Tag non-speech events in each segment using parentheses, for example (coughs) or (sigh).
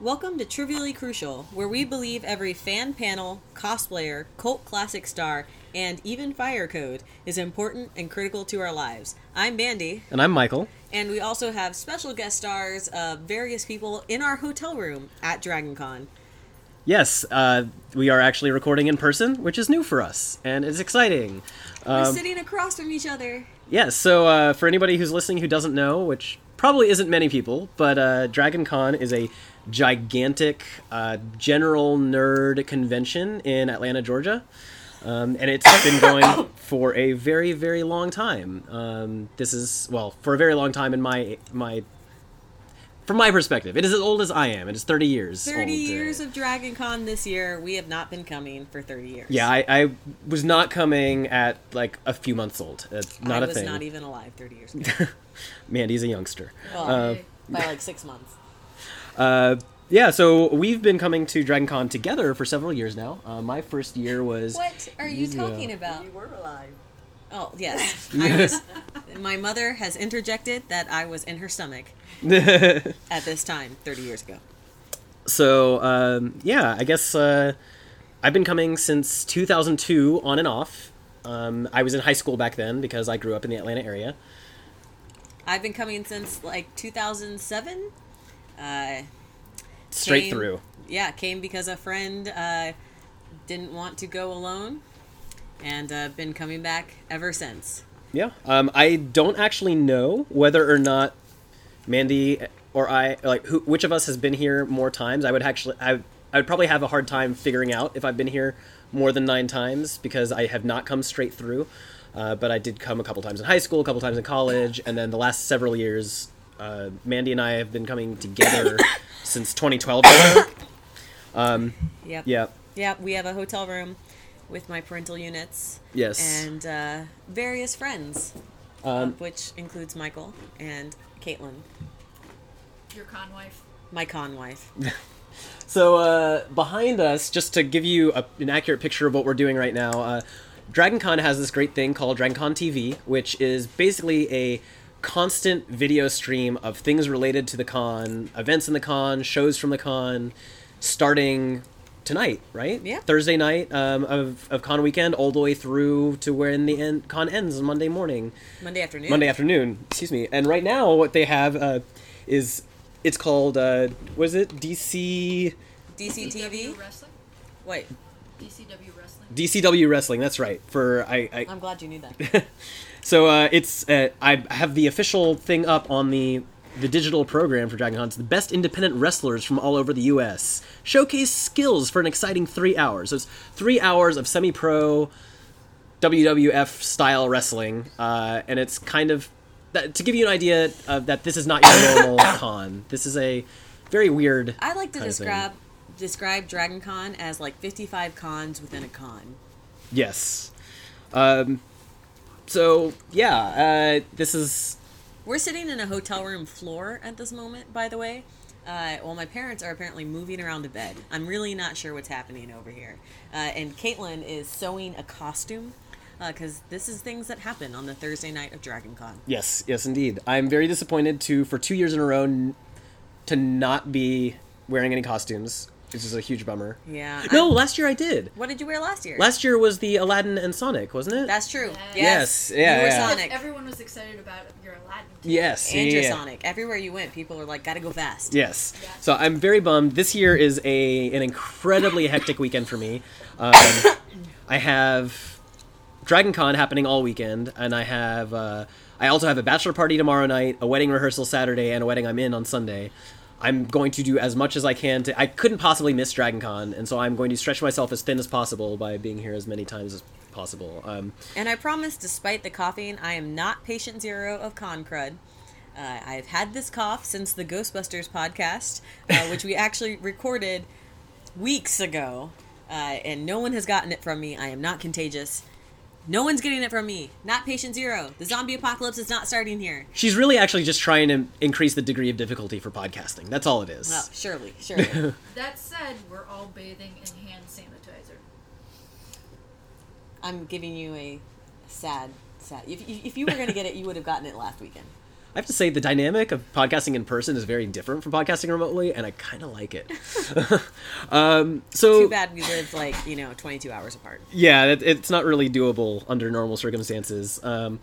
Welcome to Trivially Crucial, where we believe every fan panel, cosplayer, cult classic star, and even fire code is important and critical to our lives. I'm Mandy, And I'm Michael. and we also have special guest stars of various people in our hotel room at DragonCon. Yes, uh, we are actually recording in person, which is new for us, and it's exciting. We're Um, sitting across from each other. yes, so uh, for anybody who's listening who doesn't know, which probably isn't many people, but uh, Dragon Con is a gigantic uh, general nerd convention in Atlanta, Georgia. Um, and it's been going (coughs) for a very, very long time. Um, this is well, for a very long time in my my from my perspective. It is as old as I am. It is thirty years. 30 old, uh, years of Dragon Con this year. We have not been coming for 30 years. Yeah, I, I was not coming at like a few months old. It's not I a was thing. not even alive 30 years (laughs) ago. Mandy's a youngster. Well, Uh, by like six months. Uh, yeah, so we've been coming to Dragon Con together for several years now. Uh, my first year was. What are you Yeah. talking about? You were alive. Oh, yes. (laughs) I was, my mother has interjected that I was in her stomach (laughs) at this time 30 years ago. so um, yeah, I guess uh, I've been coming since 2002 on and off. Um, I was in high school back then because I grew up in the Atlanta area. I've been coming since like 2007. Uh, Straight came- through. Yeah, came because a friend uh, didn't want to go alone, and uh, been coming back ever since. Yeah. Um, I don't actually know whether or not Mandy or I, like, who, which of us has been here more times. I would actually, I, I would probably have a hard time figuring out if I've been here more than nine times because I have not come straight through. Uh, but I did come a couple times in high school, a couple times in college, and then the last several years, uh, Mandy and I have been coming together (coughs) since 2012. (coughs) Yep. yeah. Yeah, we have a hotel room with my parental units. Yes. And uh, various friends, Um, which includes Michael and Caitlin, Your con wife. my con wife. (laughs) So uh, behind us, just to give you a, an accurate picture of what we're doing right now, uh, DragonCon has this great thing called DragonCon TV, which is basically a constant video stream of things related to the con, events in the con, shows from the con, starting tonight, right? Yeah. Thursday night um, of, of con weekend, all the way through to when the end, con ends on Monday morning. Monday afternoon. Monday afternoon, excuse me. And right now, what they have uh, is it's called uh, was it DC DC TV. DCW Wrestling. Wait, DCW Wrestling. DCW Wrestling. That's right. For I, I I'm glad you knew that. (laughs) so uh, it's uh, I have the official thing up on the the digital program for Dragon Con. It's the best independent wrestlers from all over the U.S. showcase skills for an exciting three hours. So it's three hours of semi-pro WWF style wrestling, uh, and it's kind of that, to give you an idea of that this is not your normal (coughs) con. This is a very weird. I like to kind describe describe Dragon Con as like 55 cons within a con. Yes. Um, so yeah, uh, this is We're sitting in a hotel room floor at this moment, by the way. Uh, well, my parents are apparently moving around to bed. I'm really not sure what's happening over here. Uh, and Caitlin is sewing a costume because this is things that happen on the Thursday night of Dragon Con. yes, yes, indeed. I'm very disappointed to for two years in a row n- to not be wearing any costumes, which is a huge bummer. Yeah. No, I'm- last year I did. what did you wear last year? Last year was the Aladdin and Sonic, wasn't it? That's true. Yes. Yes. Yes, yeah, You were yeah. Sonic. Everyone was excited about your Aladdin. too. yes, and yeah, your yeah. Sonic. Everywhere you went, people were like, gotta go fast. Yes. Yeah. So I'm very bummed. This year is a an incredibly (laughs) hectic weekend for me. Um, I have Dragon Con happening all weekend, and I have uh, I also have a bachelor party tomorrow night, a wedding rehearsal Saturday, and a wedding I'm in on Sunday. I'm going to do as much as I can to. I couldn't possibly miss Dragon Con, and so I'm going to stretch myself as thin as possible by being here as many times as possible. Um, And I promise, despite the coughing, I am not patient zero of con crud. Uh, I've had this cough since the Ghostbusters podcast, uh, (laughs) which we actually recorded weeks ago, uh, and no one has gotten it from me. I am not contagious. No one's getting it from me. Not patient zero. The zombie apocalypse is not starting here. she's really actually just trying to increase the degree of difficulty for podcasting. That's all it is. Well, surely, surely. (laughs) That said, we're all bathing in hand sanitizer. I'm giving you a sad, sad. If, if you were going to get it, you would have gotten it last weekend. I have to say the dynamic of podcasting in person is very different from podcasting remotely, and I kind of like it. (laughs) um, so Too bad we live like you know 22 hours apart. yeah, it, it's not really doable under normal circumstances. Um,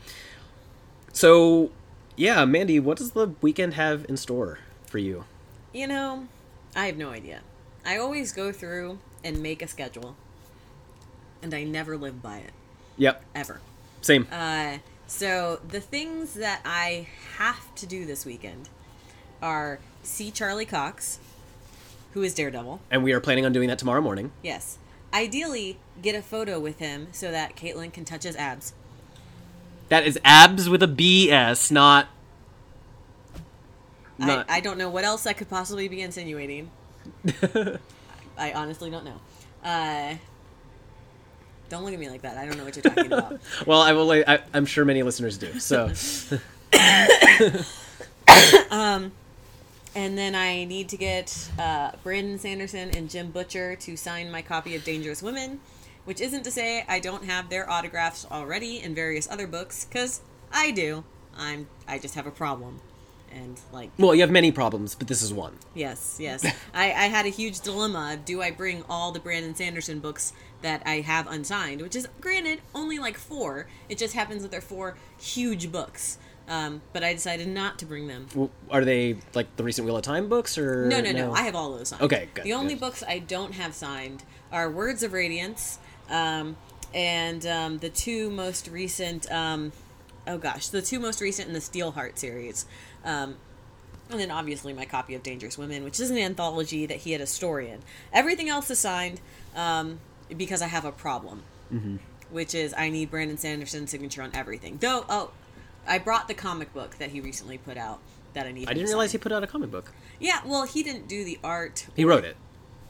so, yeah, Mandy, what does the weekend have in store for you? You know, I have no idea. I always go through and make a schedule, and I never live by it Yep, ever. same. Uh, so the things that I have to do this weekend are see Charlie Cox, who is Daredevil. and we are planning on doing that tomorrow morning. Yes. Ideally, get a photo with him so that Caitlin can touch his abs. That is abs with a BS, not. not I, I don't know what else I could possibly be insinuating. (laughs) I honestly don't know. Uh, don't look at me like that. I don't know what you're talking about. (laughs) well, I will. I, I'm sure many listeners do. So, (laughs) (coughs) um, And then I need to get uh, Brandon Sanderson and Jim Butcher to sign my copy of Dangerous Women, which isn't to say I don't have their autographs already in various other books, because I do. I'm I just have a problem, and like well, you have many problems, but this is one. yes, yes, (laughs) I, I had a huge dilemma. Do I bring all the Brandon Sanderson books that I have unsigned, which is granted only like four. It just happens that they're four huge books. Um, but I decided not to bring them. W- Are they like the recent Wheel of Time books, or No, no, no. I have all those signed. Okay, good, The only good. books I don't have signed are Words of Radiance, um, and um, the two most recent. Um, oh gosh, the two most recent in the Steelheart series. Um, and then obviously my copy of Dangerous Women, which is an anthology that he had a story in. Everything else is signed um, because I have a problem, Mm-hmm. which is I need Brandon Sanderson's signature on everything. Though, oh, I brought the comic book that he recently put out that I need. I didn't to realize he put out a comic book. Yeah, well, he didn't do the art. He wrote it.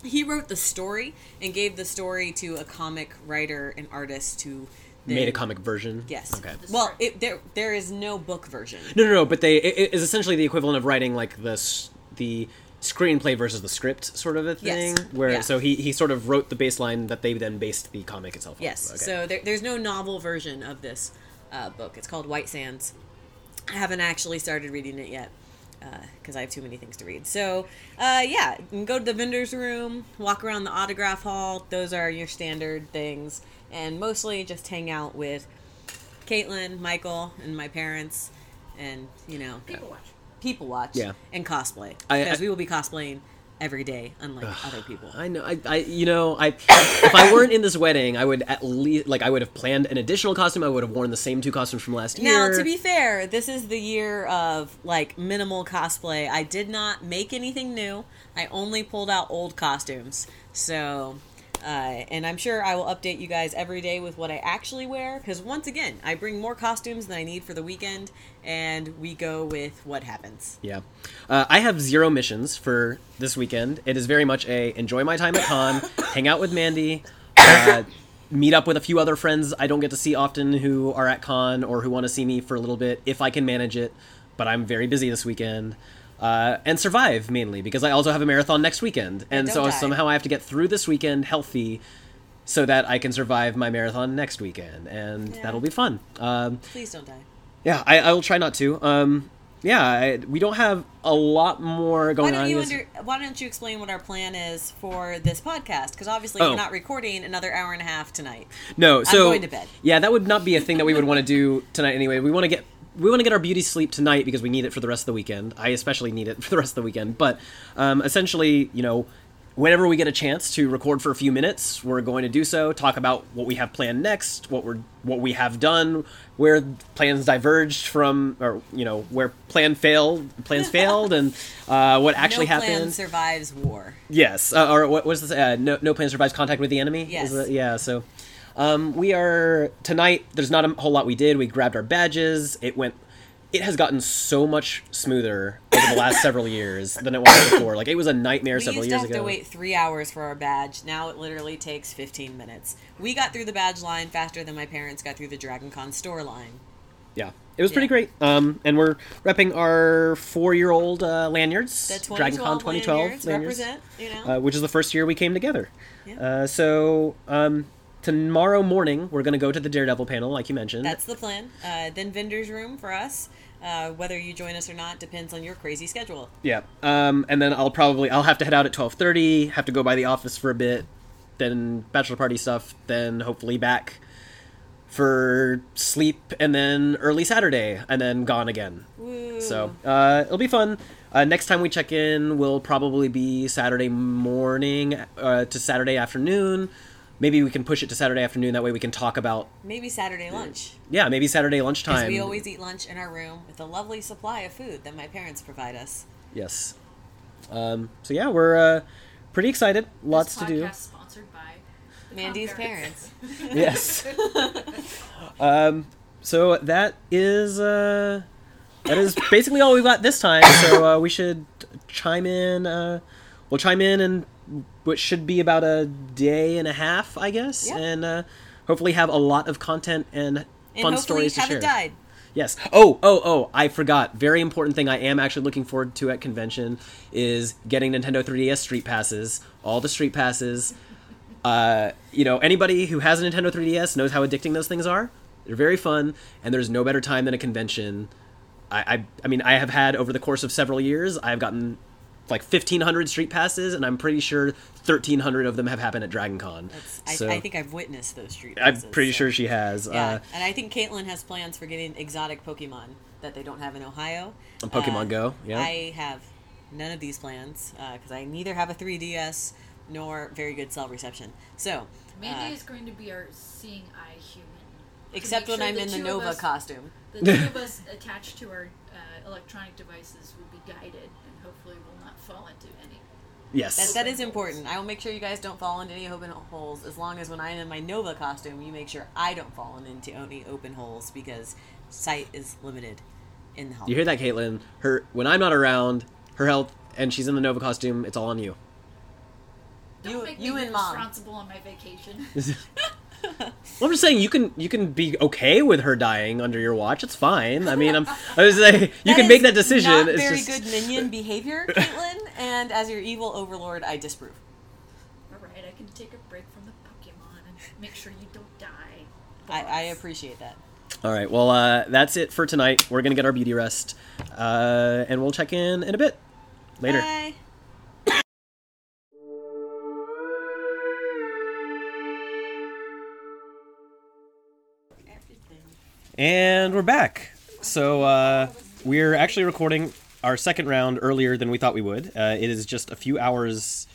He wrote the story and gave the story to a comic writer and artist who then, Made a comic version. Yes. Okay. Well, it, there there is no book version. No, no, no. But they it, it is essentially the equivalent of writing like the s- the screenplay versus the script sort of a thing. Yes. Where Yeah. so he he sort of wrote the baseline that they then based the comic itself. on. Yes. Okay. So there, there's no novel version of this uh, book. It's called White Sands. I haven't actually started reading it yet because I have too many things to read. So uh, yeah, you can go to the vendor's room, walk around the autograph hall. Those are your standard things, and mostly just hang out with Caitlin, Michael, and my parents, and you know People watch. People watch Yeah. and cosplay I- because I- we will be cosplaying every day, unlike other people. I know. I, I, you know, I if I weren't in this wedding, I would at least like I would have planned an additional costume. I would have worn the same two costumes from last year. Now, to be fair, this is the year of like minimal cosplay. I did not make anything new. I only pulled out old costumes. So, uh, and I'm sure I will update you guys every day with what I actually wear. Because once again, I bring more costumes than I need for the weekend, and we go with what happens. Yeah. Uh, I have zero missions for this weekend. It is very much a enjoy my time at con, (coughs) hang out with Mandy, uh, meet up with a few other friends I don't get to see often who are at con or who want to see me for a little bit if I can manage it. But I'm very busy this weekend. Uh, and survive mainly because I also have a marathon next weekend, and don't so die. somehow I have to get through this weekend healthy, so that I can survive my marathon next weekend, and Yeah. that'll be fun. Um, Please don't die. yeah, I, I will try not to. Um, yeah, I, we don't have a lot more Why going don't on. you under, Why don't you explain what our plan is for this podcast? Because obviously Oh. we're not recording another hour and a half tonight. no, so I'm going to bed. Yeah, that would not be a thing that we would want to do tonight. Anyway, we want to get we want to get our beauty sleep tonight because we need it for the rest of the weekend. I especially need it (laughs) for the rest of the weekend. But um, essentially, you know, whenever we get a chance to record for a few minutes, we're going to do so. Talk about what we have planned next, what we're what we have done, where plans diverged from, or you know, where plan failed, plans (laughs) failed, and uh, what actually happened. no plan survives war. Yes, uh, or what was this? Uh, no, no plan survives contact with the enemy. Yes. Yeah. So, um, we are tonight. There's not a whole lot we did. We grabbed our badges. It went. It has gotten so much smoother over the last several years than it was before. Like it was a nightmare several years ago. We several used to years have ago. to wait three hours for our badge. Now it literally takes 15 minutes. We got through the badge line faster than my parents got through the Dragon Con store line. Yeah, it was pretty great. Um, and we're repping our four-year-old uh, lanyards, The Dragon 2012 Con 2012 lanyards represent, you know. uh, which is the first year we came together. Yeah. Uh, so um, tomorrow morning we're going to go to the Daredevil panel, like you mentioned. That's the plan. Uh, then vendor's room for us. Uh, whether you join us or not depends on your crazy schedule. Yeah. Um, and then I'll probably I'll have to head out at twelve thirty. Have to go by the office for a bit, then bachelor party stuff. Then hopefully back for sleep, and then early Saturday, and then gone again. Woo. So uh, it'll be fun. Uh, next time we check in will probably be Saturday morning uh, to Saturday afternoon. Maybe we can push it to Saturday afternoon. That way we can talk about maybe Saturday lunch. yeah maybe Saturday lunchtime. we always eat lunch in our room with a lovely supply of food that my parents provide us. yes. Um, so yeah, we're uh, pretty excited. Lots this to do. Sponsored by Mandy's Tom parents. (laughs) yes. um, so that is uh, that is basically all we've got this time. So uh, we should chime in. Uh, we'll chime in in what should be about a day and a half, I guess, Yeah. and uh, hopefully have a lot of content and And fun stories to share. died. Yes. Oh, oh, oh! I forgot. Very important thing I am actually looking forward to at convention is getting Nintendo 3DS Street Passes. All the Street Passes. (laughs) Uh, you know, anybody who has a Nintendo 3DS knows how addicting those things are. They're very fun, and there's no better time than a convention. I, I, I mean, I have had over the course of several years, I've gotten like 1,500 Street Passes, and I'm pretty sure 1,300 of them have happened at Dragon Con. That's, I, I think I've witnessed those street. Passes, i'm pretty so- sure she has. Yeah, Uh, and I think Caitlin has plans for getting exotic Pokemon that they don't have in Ohio. On Pokemon Uh, Go, yeah. I have none of these plans because I neither have a 3DS nor very good cell reception. So, Mandy uh, is going to be our seeing eye human. except when sure I'm in the two of Nova us- costume. The two of (laughs) us attached to our uh, electronic devices will be guided fall into any. yes. That, that is important. I will make sure you guys don't fall into any open holes as long as when I'm in my Nova costume, you make sure I don't fall into any open holes because sight is limited in the hall. You hear that, Caitlin? Her when I'm not around, her health, and she's in the Nova costume. It's all on you. Don't You- make you me and Mom. responsible on my vacation. (laughs) (laughs) Well, I'm just saying you can you can be okay with her dying under your watch. It's fine. I mean, I'm I was saying (laughs) you can is make that decision. Not it's very just, good minion behavior, (laughs) Caitlin. and as your evil overlord, I disapprove. All right, I can take a break from the Pokemon and make sure you don't die. I, I appreciate that. All right. Well, uh, that's it for tonight. We're gonna get our beauty rest, uh, and we'll check in in a bit. Later. Bye. And we're back. So uh, we're actually recording our second round earlier than we thought we would. Uh, it is just a few hours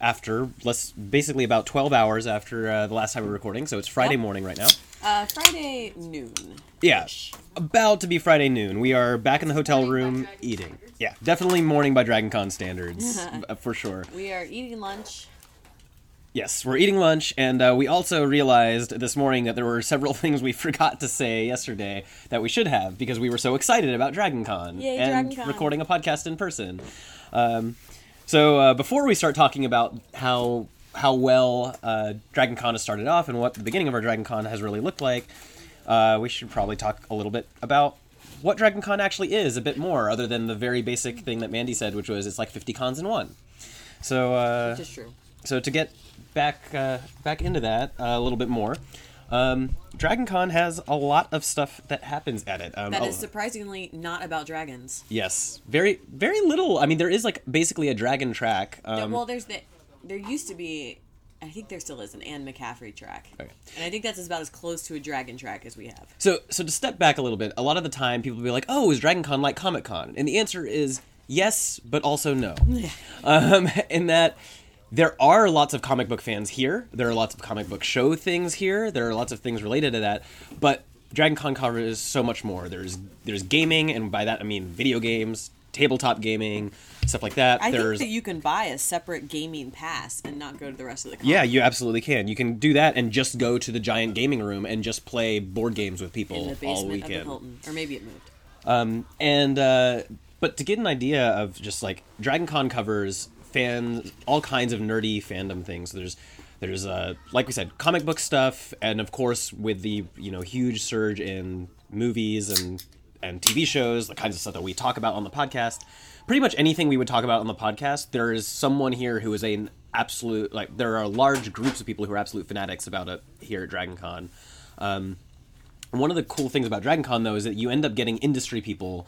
after, less basically about twelve hours after uh, the last time we were recording. So it's Friday morning right now. Uh, Friday noon. Yeah, about to be Friday noon. We are back in the hotel room eating. Yeah, definitely morning by Dragon Con standards (laughs) uh, for sure. We are eating lunch. Yes, we're eating lunch, and uh, we also realized this morning that there were several (laughs) things we forgot to say yesterday that we should have because we were so excited about Dragon Con Yay, and Dragon Con. recording a podcast in person. Um, so uh, before we start talking about how how well uh, Dragon Con has started off and what the beginning of our Dragon Con has really looked like, uh, we should probably talk a little bit about what Dragon Con actually is a bit more, other than the very basic thing that Mandy said, which was it's like 50 cons in one. So uh, Which is true. so to get back uh, back into that uh, a little bit more, um, Dragon Con has a lot of stuff that happens at it. Um, That oh, surprisingly not about dragons. yes, very very little. I mean, there is like basically a dragon track. Um, well, there's the. There used to be. I think there still is an Anne McCaffrey track. Okay. And I think that's about as close to a dragon track as we have. So, so to step back a little bit, a lot of the time people will be like, "Oh, is Dragon Con like Comic Con?" And the answer is yes, but also no. (laughs) um, in that there are lots of comic book fans here. There are lots of comic book show things here. There are lots of things related to that, but Dragon Con covers so much more. There's there's gaming, and by that I mean video games, tabletop gaming, stuff like that. I there's think that you can buy a separate gaming pass and not go to the rest of the con. yeah, you absolutely can. You can do that and just go to the giant gaming room and just play board games with people all basement of the weekend. Hilton, or maybe it moved. Um, and uh, but to get an idea of just like Dragon Con covers fan all kinds of nerdy fandom things. There's there's uh, like we said comic book stuff, and of course with the you know huge surge in movies and and TV shows, the kinds of stuff that we talk about on the podcast. Pretty much anything we would talk about on the podcast, there is someone here who is an absolute like there are large groups of people who are absolute fanatics about it here at Dragon Con. Um, one of the cool things about Dragon Con though is that you end up getting industry people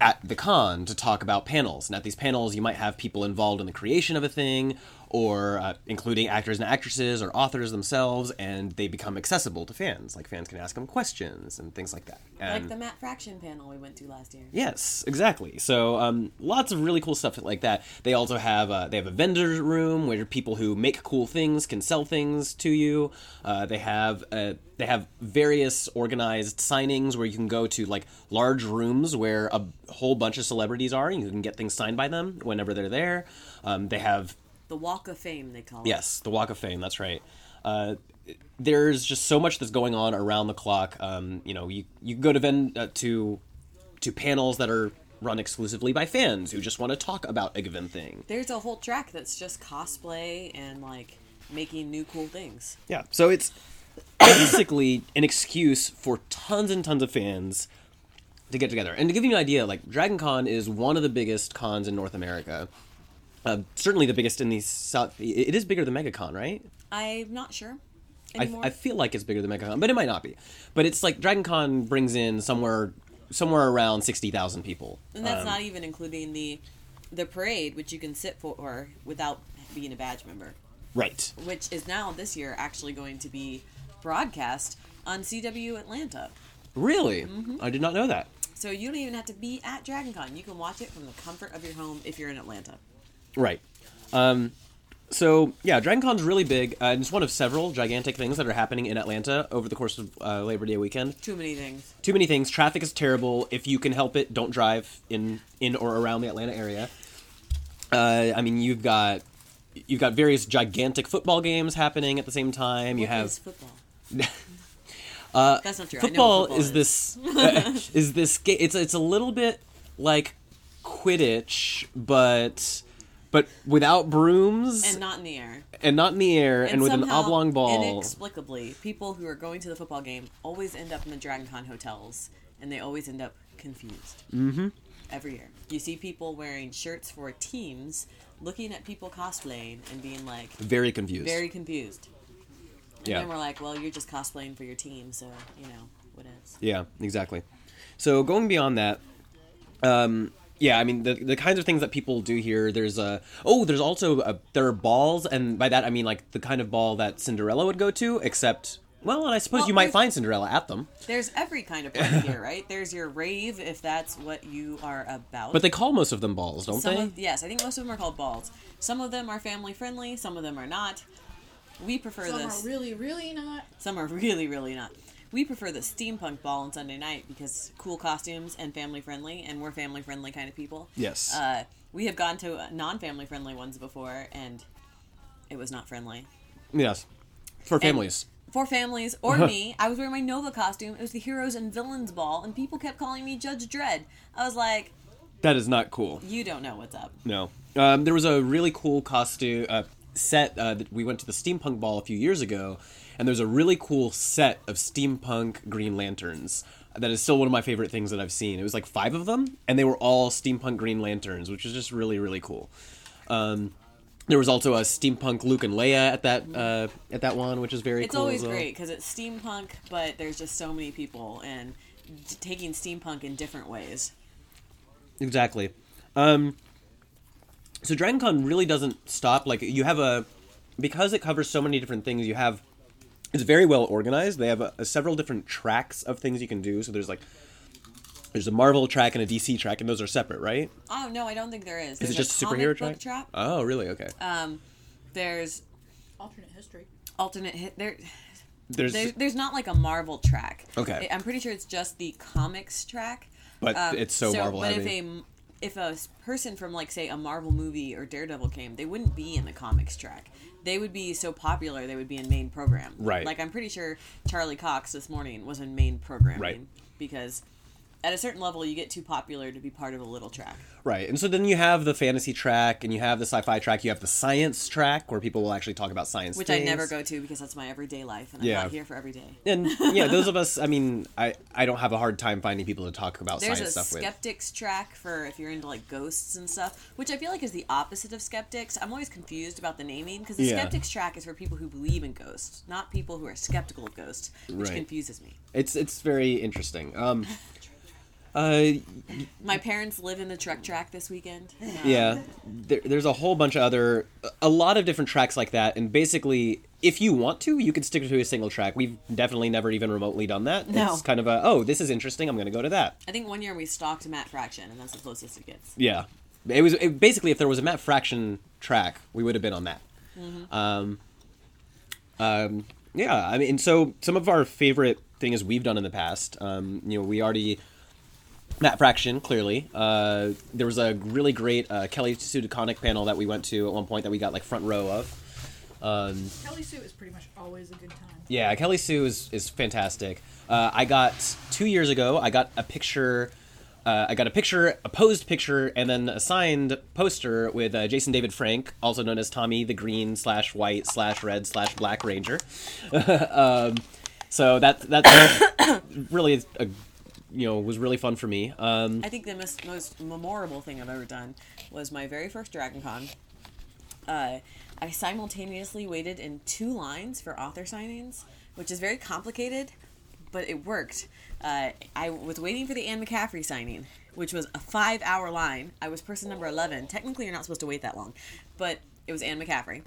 at the con to talk about panels. And at these panels, you might have people involved in the creation of a thing, or uh, including actors and actresses or authors themselves, and they become accessible to fans. Like fans can ask them questions and things like that. And like the Matt Fraction panel we went to last year. Yes, exactly. So um, lots of really cool stuff like that. They also have uh, they have a vendor room where people who make cool things can sell things to you. Uh, they have uh, they have various organized signings where you can go to like large rooms where a whole bunch of celebrities are, and you can get things signed by them whenever they're there. Um, they have The Walk of Fame, they call it. Yes, the Walk of Fame. That's right. Uh, there's just so much that's going on around the clock. Um, you know, you you go to ven- uh, to to panels that are run exclusively by fans who just want to talk about a given thing. There's a whole track that's just cosplay and like making new cool things. Yeah, so it's basically an excuse for tons and tons of fans to get together. And to give you an idea, like Dragon Con is one of the biggest cons in North America. Uh, certainly the biggest in the South. It is bigger than MegaCon, right? I'm not sure I. I feel like it's bigger than MegaCon, but it might not be. But it's like Dragon Con brings in somewhere somewhere around sixty thousand people. and that's Um, not even including the the parade, which you can sit for without being a badge member, right. which is now this year actually going to be broadcast on CW Atlanta. Really, Mm-hmm. I did not know that. So you don't even have to be at Dragon Con. You can watch it from the comfort of your home if you're in Atlanta. Right. Um, so yeah, Dragon Con's really big, uh, and it's one of several gigantic things that are happening in Atlanta over the course of uh, Labor Day weekend. Too many things. Too many things. Traffic is terrible. If you can help it, don't drive in in or around the Atlanta area. Uh, I mean, you've got you've got various gigantic football games happening at the same time. you have is football? (laughs) Uh, That's not true. Football, what football is, this (laughs) (laughs) is this ga- it's it's a little bit like Quidditch, but but without brooms and not in the air. and not in the air and, with an oblong ball. Inexplicably, people who are going to the football game always end up in the Dragon Con hotels, and they always end up confused. Mm-hmm. Every year, you see people wearing shirts for teams, looking at people cosplaying and being like Very confused. very confused. And Yeah. then we're like, well, you're just cosplaying for your team, so you know what else. Yeah, exactly. So going beyond that, um, yeah, I mean the the kinds of things that people do here. There's a oh, there's also a, there are balls, and by that I mean like the kind of ball that Cinderella would go to, except well, and I suppose Well, you might find Cinderella at them, There's every kind of party here, right? There's your rave if that's what you are about. but they call most of them balls, don't Some they? of, yes, I think most of them are called balls. Some of them are family friendly. Some of them are not. We prefer this. Some are really, really not. some are really, really not. We prefer the steampunk ball on Sunday night because cool costumes and family friendly, and we're family friendly kind of people. Yes. Uh, we have gone to non family friendly ones before, and it was not friendly. yes, for families. For families or (laughs) me, I was wearing my Nova costume. It was the Heroes and Villains ball, and people kept calling me Judge Dredd. I was like, that is not cool. you don't know what's up. No. Um, there was a really cool costume uh, set uh, that we went to the steampunk ball a few years ago, and there's a really cool set of steampunk Green Lanterns. That is still one of my favorite things that I've seen. It was like five of them, and they were all steampunk Green Lanterns, which was just really really cool. Um, there was also a steampunk Luke and Leia at that uh, at that one, which is very It's cool. always well. great because it's steampunk, but there's just so many people and d- taking steampunk in different ways. Exactly. Um, so Dragon Con really doesn't stop. Like you have a because it covers so many different things. You have it's very well organized. They have a, a several different tracks of things you can do. So there's like there's a Marvel track and a DC track, and those are separate, right? Oh no, I don't think there is. Is There's it just a comic superhero book track? trap. Oh, really? Okay. Um, there's Alternate history. alternate hit there. There's, There's, there's not like a Marvel track. Okay. I- I'm pretty sure it's just the comics track. but Um, it's so, Marvel but heavy. if a if a person from like say a Marvel movie or Daredevil came, they wouldn't be in the comics track. They would be so popular they would be in main program. Right. Like I'm pretty sure Charlie Cox this morning was in main programming Right. because at a certain level, you get too popular to be part of a little track. Right. And so then you have the fantasy track and you have the sci-fi track, you have the science track where people will actually talk about science Which things. I never go to because that's my everyday life, and I'm not here for every day. And (laughs) yeah, those of us, I mean, I I don't have a hard time finding people to talk about There's science stuff with. skeptics track for if you're into like ghosts and stuff, which I feel like is the opposite of skeptics. I'm always confused about the naming because the Yeah. skeptics track is for people who believe in ghosts, not people who are skeptical of ghosts, which Right. confuses me. It's it's very interesting. Um (laughs) uh My parents live in the Trek track this weekend. yeah, there, there's a whole bunch of other, a lot of different tracks like that, and basically, if you want to, you can stick to a single track. We've definitely never even remotely done that. No. It's kind of a, oh, this is interesting. I'm going to go to that. I think one year we stalked Matt Fraction, and that's the closest it gets. Yeah, it was it, basically if there was a Matt Fraction track, we would have been on that. Um, um, yeah, I mean, so some of our favorite things we've done in the past. Um, you know, we already Matt Fraction clearly. Uh, there was a really great uh, Kelly Sue DeConnick panel that we went to at one point that we got like front row of. Um, Kelly Sue is pretty much always a good time. yeah, Kelly Sue is, is fantastic. Uh, I got two years ago. I got a picture. Uh, I got a picture, a posed picture, and then a signed poster with uh, Jason David Frank, also known as Tommy the Green slash White slash Red slash Black Ranger. (laughs) um, so that that's (coughs) really a, you know was really fun for me. Um, I think the most, most memorable thing I've ever done was my very first Dragon Con. Uh, I simultaneously waited in two lines for author signings, which is very complicated, but it worked. Uh, I was waiting for the Anne McCaffrey signing, which was a five hour line. I was person number 11. Technically, you're not supposed to wait that long, but it was Anne McCaffrey.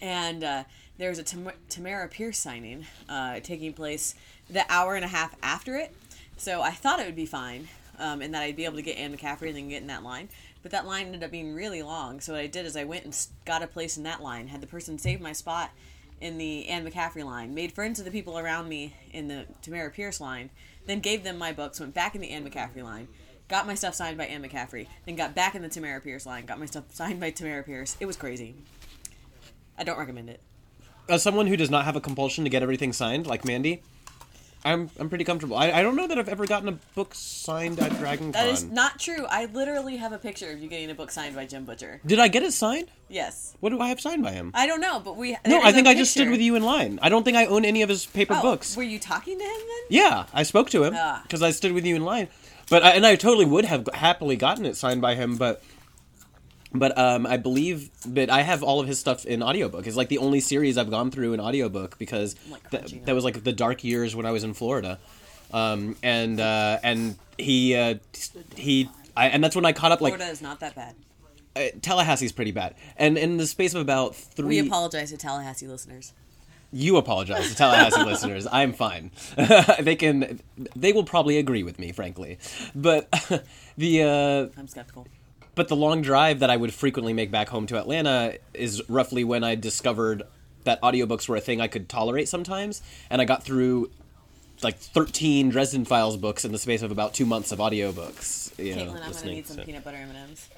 And uh, there was a Tam- Tamora Pierce signing uh, taking place the hour and a half after it. So I thought it would be fine, um, and that I'd be able to get Anne McCaffrey and then get in that line. But that line ended up being really long. So what I did is I went and got a place in that line, had the person save my spot in the Anne McCaffrey line, made friends with the people around me in the Tamora Pierce line, then gave them my books, went back in the Anne McCaffrey line, got my stuff signed by Anne McCaffrey, then got back in the Tamora Pierce line, got my stuff (laughs) signed by Tamora Pierce. It was crazy. I don't recommend it. as someone who does not have a compulsion to get everything signed, like Mandy, I'm I'm pretty comfortable. I, I don't know that I've ever gotten a book signed at Dragon That Con. is not true. I literally have a picture of you getting a book signed by Jim Butcher. Did I get it signed? Yes. What do I have signed by him? I don't know, but we. no, there I think I just stood picture. with you in line. I don't think I own any of his paper Oh, books. Were you talking to him then? Yeah, I spoke to him Ah. because I stood with you in line. But I, and I totally would have happily gotten it signed by him, but but um, I believe that I have all of his stuff in audiobook. It's like the only series I've gone through in audiobook because Like th- Crunchy that was like the dark years when I was in Florida. Um, and uh, and he uh, he I, and that's when I caught up like Florida is not that bad. uh, Tallahassee's pretty bad. And in the space of about three We apologize to Tallahassee listeners. you apologize to Tallahassee (laughs) listeners. I'm fine. (laughs) they can. They will probably agree with me, frankly. But (laughs) the uh, I'm skeptical. But the long drive that I would frequently make back home to Atlanta is roughly when I discovered that audiobooks were a thing I could tolerate sometimes, and I got through like 13 Dresden Files books in the space of about two months of audiobooks. You know, Caitlin, I'm gonna need some so. peanut butter M&Ms.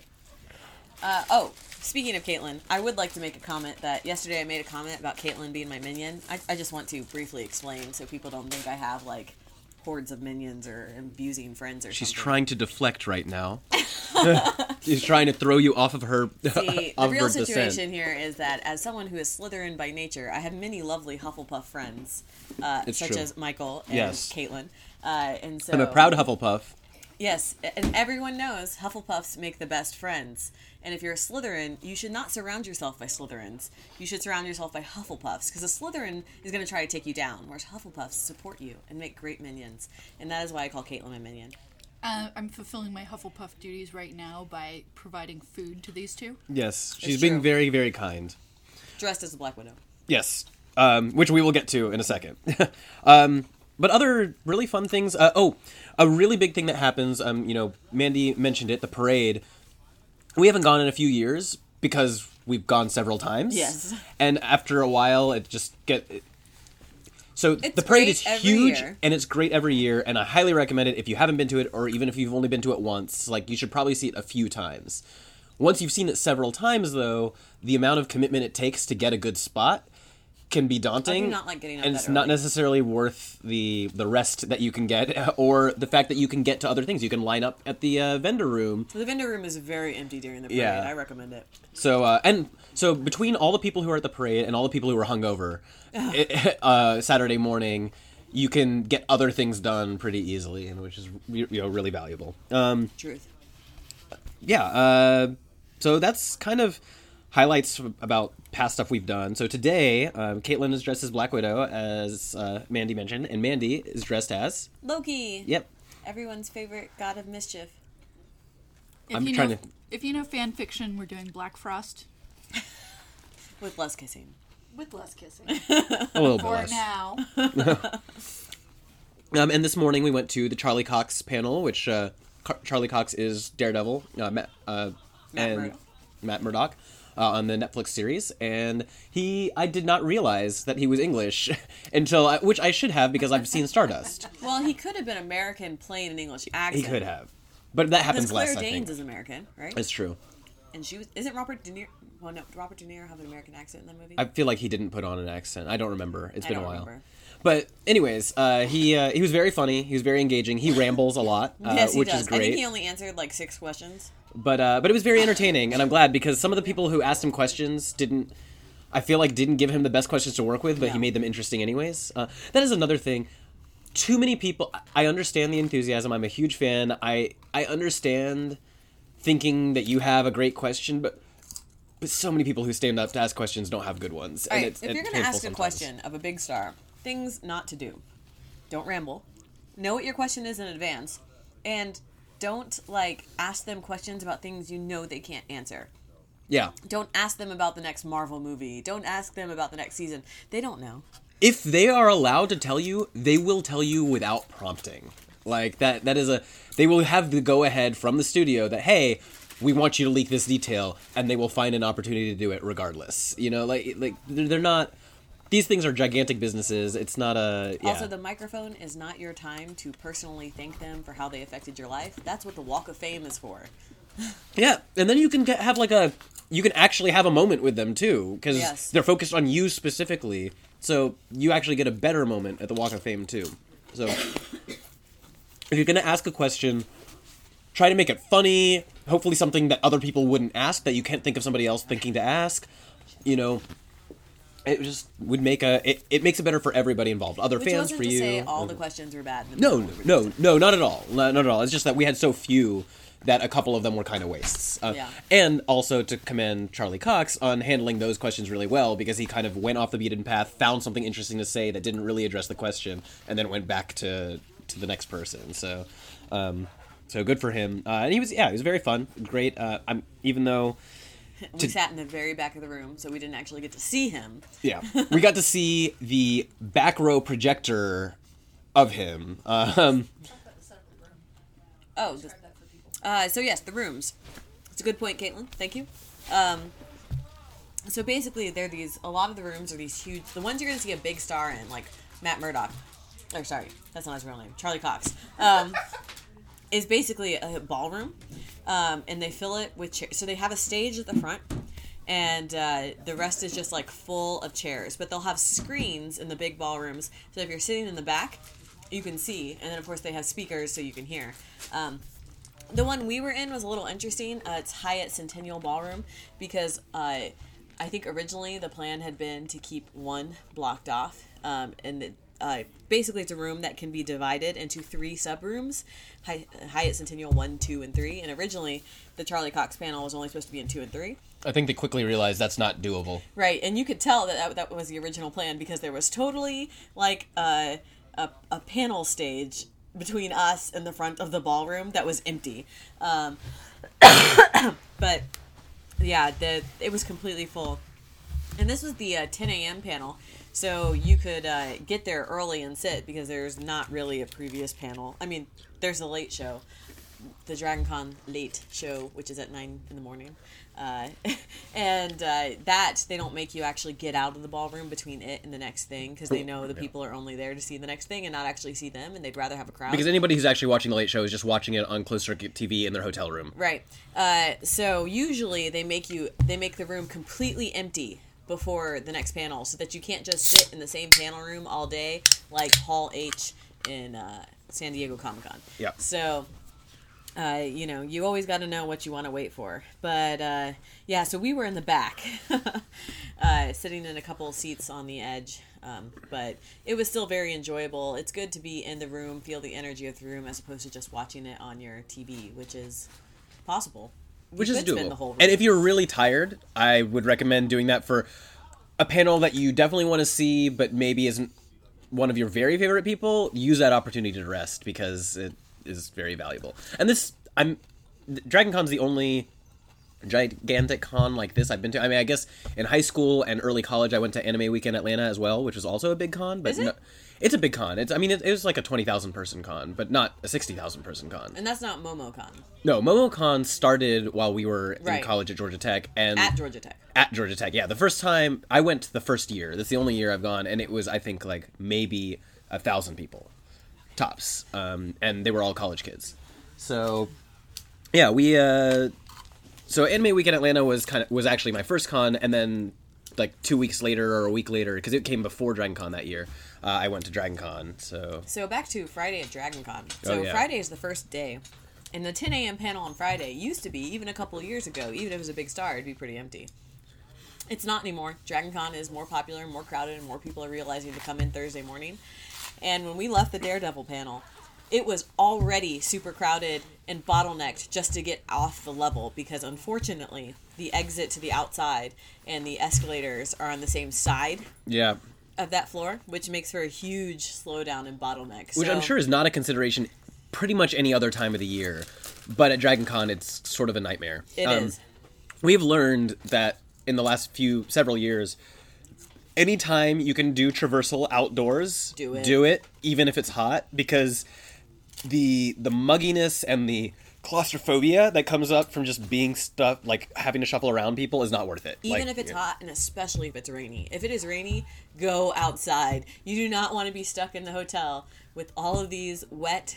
Uh, oh, speaking of Caitlin, I would like to make a comment that yesterday I made a comment about Caitlin being my minion. I, I just want to briefly explain so people don't think I have like hordes of minions or abusing friends or She's something. trying to deflect right now. (laughs) She's trying to throw you off of her See, (laughs) the of real her situation descent. here is that as someone who is Slytherin by nature, I have many lovely Hufflepuff friends, uh, It's such true. as Michael and Yes. Caitlin. Uh, and so I'm a proud Hufflepuff. Yes, and everyone knows Hufflepuffs make the best friends. And if you're a Slytherin, you should not surround yourself by Slytherins. You should surround yourself by Hufflepuffs, because a Slytherin is going to try to take you down, whereas Hufflepuffs support you and make great minions. And that is why I call Caitlin my minion. Uh, I'm fulfilling my Hufflepuff duties right now by providing food to these two. Yes, she's It's being true. very, very kind. Dressed as a Black Widow. Yes, um, which we will get to in a second. (laughs) um, but other really fun things. Uh, oh, a really big thing that happens. Um, you know, Mandy mentioned it. The parade. We haven't gone in a few years because we've gone several times. Yes. And after a while, it just get. It, so It's the parade is huge year. and it's great every year, and I highly recommend it if you haven't been to it, or even if you've only been to it once. Like you should probably see it a few times. Once you've seen it several times, though, the amount of commitment it takes to get a good spot can be daunting. not like and it's not necessarily worth the the rest that you can get, (laughs) or the fact that you can get to other things. You can line up at the uh, vendor room. The vendor room is very empty during the parade. Yeah. I recommend it. So uh, and so between all the people who are at the parade and all the people who are hungover, it, (laughs) uh, Saturday morning, you can get other things done pretty easily, and which is you know really valuable. Um, Truth. yeah. Uh, so that's kind of highlights about past stuff we've done. So today, um, Caitlin is dressed as Black Widow, as uh, Mandy mentioned, and Mandy is dressed as Loki. yep. Everyone's favorite god of mischief. If I'm you trying know, to- If you know fan fiction, we're doing Black Frost (laughs) With less kissing. with less kissing (laughs) A little bit for less. now. (laughs) Um, and this morning we went to the Charlie Cox panel, which uh, Car- Charlie Cox is Daredevil, uh, Matt, uh, Matt and Murdock. Matt Murdock uh, on the Netflix series, and he I did not realize that he was English (laughs) until I, which I should have because I've seen Stardust. (laughs) Well, he could have been American playing an English accent. he could have, but that happens Claire less. I Danes think is American, right? it's true. and she was. Isn't Robert De Niro? Well, no. Robert De Niro have an American accent in that movie? I feel like he didn't put on an accent. I don't remember. It's I been a while. remember. But anyways, uh, he uh, he was very funny. He was very engaging. He rambles a lot, (laughs) uh, yes, he which does. is I think he only answered like six questions. But uh, but it was very entertaining, and I'm glad because some of the people who asked him questions didn't. I feel like didn't give him the best questions to work with, but he made them interesting anyways. Uh, that is another thing. Too many people. I understand the enthusiasm. I'm a huge fan. I I understand thinking that you have a great question, but but so many people who stand up to ask questions don't have good ones. All and right, it's, if it's you're going to ask a question of a big star, things not to do. Don't ramble. Know what your question is in advance, and don't like ask them questions about things you know they can't answer. yeah, Don't ask them about the next Marvel movie. Don't ask them about the next season. They don't know. if they are allowed to tell you, they will tell you without prompting. Like that that is a they will have the go ahead from the studio that hey, we want you to leak this detail and they will find an opportunity to do it regardless. You know, like like they're they're not these things are gigantic businesses. It's not a yeah. Also, the microphone is not your time to personally thank them for how they affected your life. That's what the Walk of Fame is for. (laughs) Yeah, and then you can get, have like a you can actually have a moment with them too because Yes. they're focused on you specifically. So you actually get a better moment at the Walk of Fame too. So if you're gonna ask a question, try to make it funny. Hopefully, something that other people wouldn't ask that you can't think of somebody else thinking to ask. You know, it just would make a it, it makes it better for everybody involved. Other Which fans for to you. say all the questions were bad. No, no, no, no, not at all. No, not at all. It's just that we had so few that a couple of them were kind of wastes. Uh, Yeah. And also to commend Charlie Cox on handling those questions really well because he kind of went off the beaten path, found something interesting to say that didn't really address the question, and then went back to to the next person. So, um, so good for him. Uh, and he was, yeah, he was very fun, great. Uh, I'm even though. (laughs) We to- sat in the very back of the room, so we didn't actually get to see him. Yeah, (laughs) we got to see the back row projector of him. Um, Oh, this, uh, so yes, the rooms. It's a good point, Caitlin. Thank you. Um, so basically, they're these. A lot of the rooms are these huge. The ones you're going to see a big star in, like Matt Murdock. Or sorry, that's not his real name. Charlie Cox. Um, is basically a ballroom, um, and they fill it with chairs. So they have a stage at the front, and uh, the rest is just like full of chairs. But they'll have screens in the big ballrooms, so if you're sitting in the back, you can see, and then of course they have speakers so you can hear. Um, the one we were in was a little interesting. Uh, it's Hyatt Centennial Ballroom because uh, I think originally the plan had been to keep one blocked off, um, and it, uh, basically it's a room that can be divided into three subrooms: Hy- Hyatt Centennial one, two, and three. And originally the Charlie Cox panel was only supposed to be in two and three. I think they quickly realized that's not doable. Right, and you could tell that that, that was the original plan because there was totally like a, a, a panel stage between us and the front of the ballroom that was empty. Um, (coughs) but yeah, the it was completely full, and this was the uh, 10 a.m. panel, so you could uh, get there early and sit because there's not really a previous panel. I mean, there's a late show, the Dragon Con late show, which is at nine in the morning. Uh, (laughs) and uh, that they don't make you actually get out of the ballroom between it and the next thing because they know the people are only there to see the next thing and not actually see them, and they'd rather have a crowd. Because anybody who's actually watching the late show is just watching it on closed circuit TV in their hotel room. Right. Uh, so usually they make you they make the room completely empty before the next panel so that you can't just sit in the same panel room all day like Hall H in uh, San Diego Comic Con. Yeah. So, uh, you know, you always got to know what you want to wait for. But uh, yeah, so we were in the back, (laughs) uh, sitting in a couple of seats on the edge. Um, but it was still very enjoyable. It's good to be in the room, feel the energy of the room, as opposed to just watching it on your TV, which is possible. Which is doable. and if you're really tired, I would recommend doing that for a panel that you definitely want to see, but maybe isn't one of your very favorite people. Use that opportunity to rest because it is very valuable. And this, I'm Dragon Con's the only gigantic con like this I've been to. I mean, I guess in high school and early college, I went to Anime Weekend Atlanta as well, which was also a big con. But Is no, it's a big con. It's I mean, it, it was like a twenty thousand person con, but not a sixty thousand person con. and that's not MomoCon No, MomoCon started while we were in Right. college at Georgia Tech, and at Georgia Tech. at Georgia Tech. Yeah, the first time I went the first year. That's the only year I've gone, and it was I think like maybe a thousand people, tops, um, and they were all college kids. So, yeah, we. Uh, so Anime Weekend Atlanta was kind of was actually my first con, and then like two weeks later or a week later, because it came before Dragon Con that year, uh, I went to Dragon Con. So So back to Friday at Dragon Con. So Oh, yeah. Friday is the first day. And the 10 a.m. panel on Friday used to be, even a couple of years ago, even if it was a big star, it'd be pretty empty. It's not anymore. Dragon Con is more popular, more crowded, and more people are realizing to come in Thursday morning. And when we left the Daredevil panel, it was already super crowded and bottlenecked just to get off the level because unfortunately the exit to the outside and the escalators are on the same side yeah, of that floor, which makes for a huge slowdown and bottleneck. which I'm sure is not a consideration pretty much any other time of the year, but at Dragon Con it's sort of a nightmare. It Um, is. we've learned that in the last few several years anytime you can do traversal outdoors Do it. do it even if it's hot because the the mugginess and the claustrophobia that comes up from just being stuck like having to shuffle around people is not worth it Even Like, if it's yeah. hot and especially if it's rainy. If it is rainy, go outside. You do not want to be stuck in the hotel with all of these wet,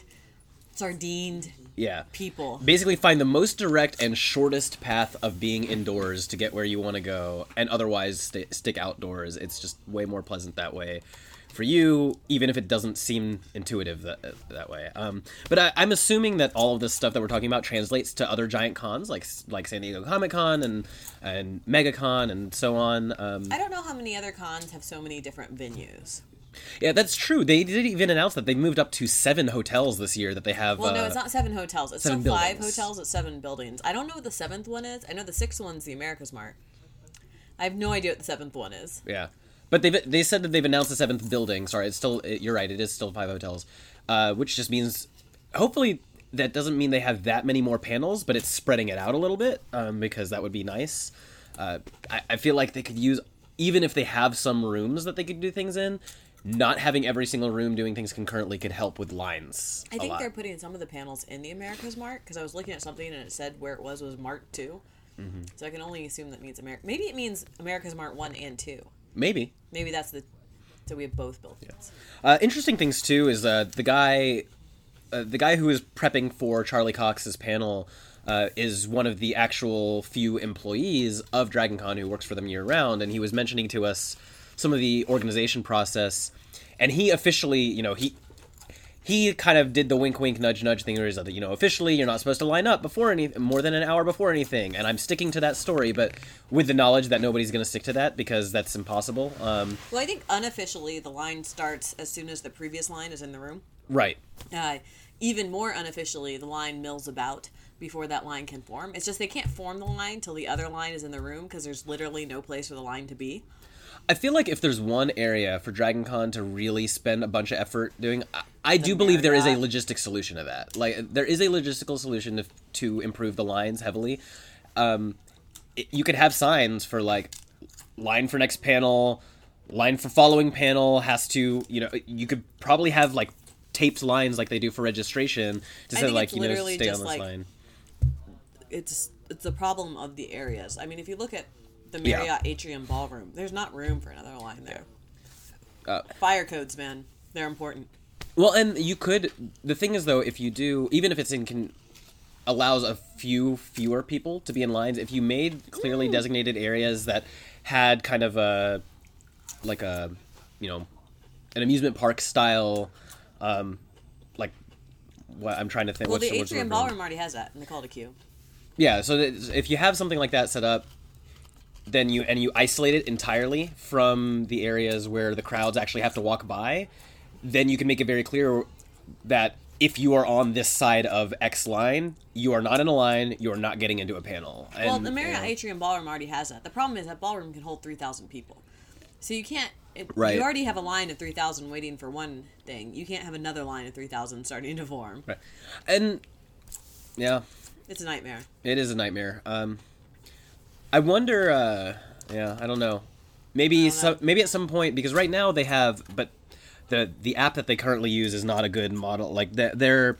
sardined yeah people. basically find the most direct and shortest path of being indoors to get where you want to go and otherwise sta stick outdoors it's just way more pleasant that way for you even if it doesn't seem intuitive that, that way um, but I, i'm assuming that all of this stuff that we're talking about translates to other giant cons like like san diego comic-con and and megacon and so on um, I don't know how many other cons have so many different venues. yeah that's true they did even announce that they moved up to seven hotels this year that they have Well, no, uh, it's not seven hotels. It's seven still five buildings. hotels at seven buildings. I don't know what the seventh one is. I know the sixth one's the America's Mart. I have no idea what the seventh one is. Yeah, but they they said that they've announced the seventh building. Sorry, it's still you're right. It is still five hotels, uh, which just means hopefully that doesn't mean they have that many more panels, but it's spreading it out a little bit um, because that would be nice. Uh, I, I feel like they could use even if they have some rooms that they could do things in. Not having every single room doing things concurrently could help with lines. I think lot. they're putting some of the panels in the America's Mart because I was looking at something and it said where it was was Mart 2 Mm-hmm. So I can only assume that means America. Maybe it means America's Mart one and two. Maybe Maybe that's the. So we have both buildings. Uh, interesting things too is uh, the guy, uh, the guy who is prepping for Charlie Cox's panel uh, is one of the actual few employees of DragonCon who works for them year round, and he was mentioning to us some of the organization process, and he officially, you know, he. He kind of did the wink, wink, nudge, nudge thing, where he's like, you know, officially, you're not supposed to line up before any more than an hour before anything, and I'm sticking to that story, but with the knowledge that nobody's going to stick to that because that's impossible. Um, Well, I think unofficially the line starts as soon as the previous line is in the room. right. Uh, even more unofficially, the line mills about before that line can form. It's just they can't form the line till the other line is in the room because there's literally no place for the line to be. I feel like if there's one area for Dragon Con to really spend a bunch of effort doing, I, do believe there is a logistic solution to that. Like there is a logistical solution to, to improve the lines heavily. Um, it- you could have signs for like line for next panel, line for following panel has to, you know, you could probably have like taped lines like they do for registration to say like you know stay on this like- line. It's it's the problem of the areas. I mean, if you look at the Yeah. Marriott Atrium Ballroom, there's not room for another line there. Uh, Fire codes, man, they're important. Well, and you could. The thing is, though, if you do, even if it's in, con, allows a few fewer people to be in lines. If you made clearly designated areas that had kind of a like a you know an amusement park style um like what I'm trying to think Well, what's the what's atrium ballroom already has that, and they call it a queue. Yeah, so if you have something like that set up, then you and you isolate it entirely from the areas where the crowds actually have to walk by, then you can make it very clear that if you are on this side of X line, you are not in a line, you are not getting into a panel. Well, And, the Marriott you know, Atrium Ballroom already has that. The problem is that ballroom can hold 3,000 people. So you can't. It, Right. You already have a line of 3,000 waiting for one thing. You can't have another line of 3,000 starting to form. Right. And yeah, It's a nightmare. It is a nightmare. Um, I wonder. Uh, yeah, I don't know. Maybe don't some, know. maybe at some point because right now they have, but the the app that they currently use is not a good model. Like the, their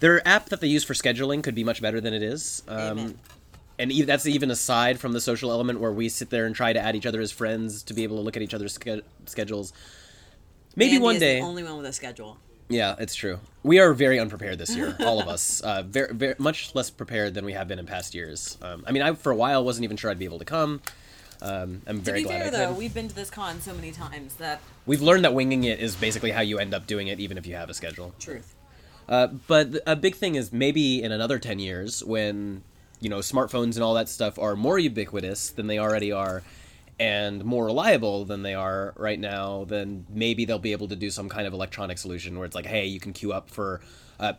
their app that they use for scheduling could be much better than it is. Um, and e- that's even aside from the social element where we sit there and try to add each other as friends to be able to look at each other's sch- schedules. Maybe Andy one is day. The only one with a schedule. Yeah, it's true. We are very unprepared this year, all of us. (laughs) Uh, very, very much less prepared than we have been in past years. Um, I mean, I for a while wasn't even sure I'd be able to come. Um, I'm To very be glad fair, though, we've been to this con so many times that We've learned that winging it is basically how you end up doing it, even if you have a schedule. truth. Uh, but a big thing is maybe in another 10 years when you know smartphones and all that stuff are more ubiquitous than they already are and more reliable than they are right now then maybe they'll be able to do some kind of electronic solution where it's like hey you can queue up for uh,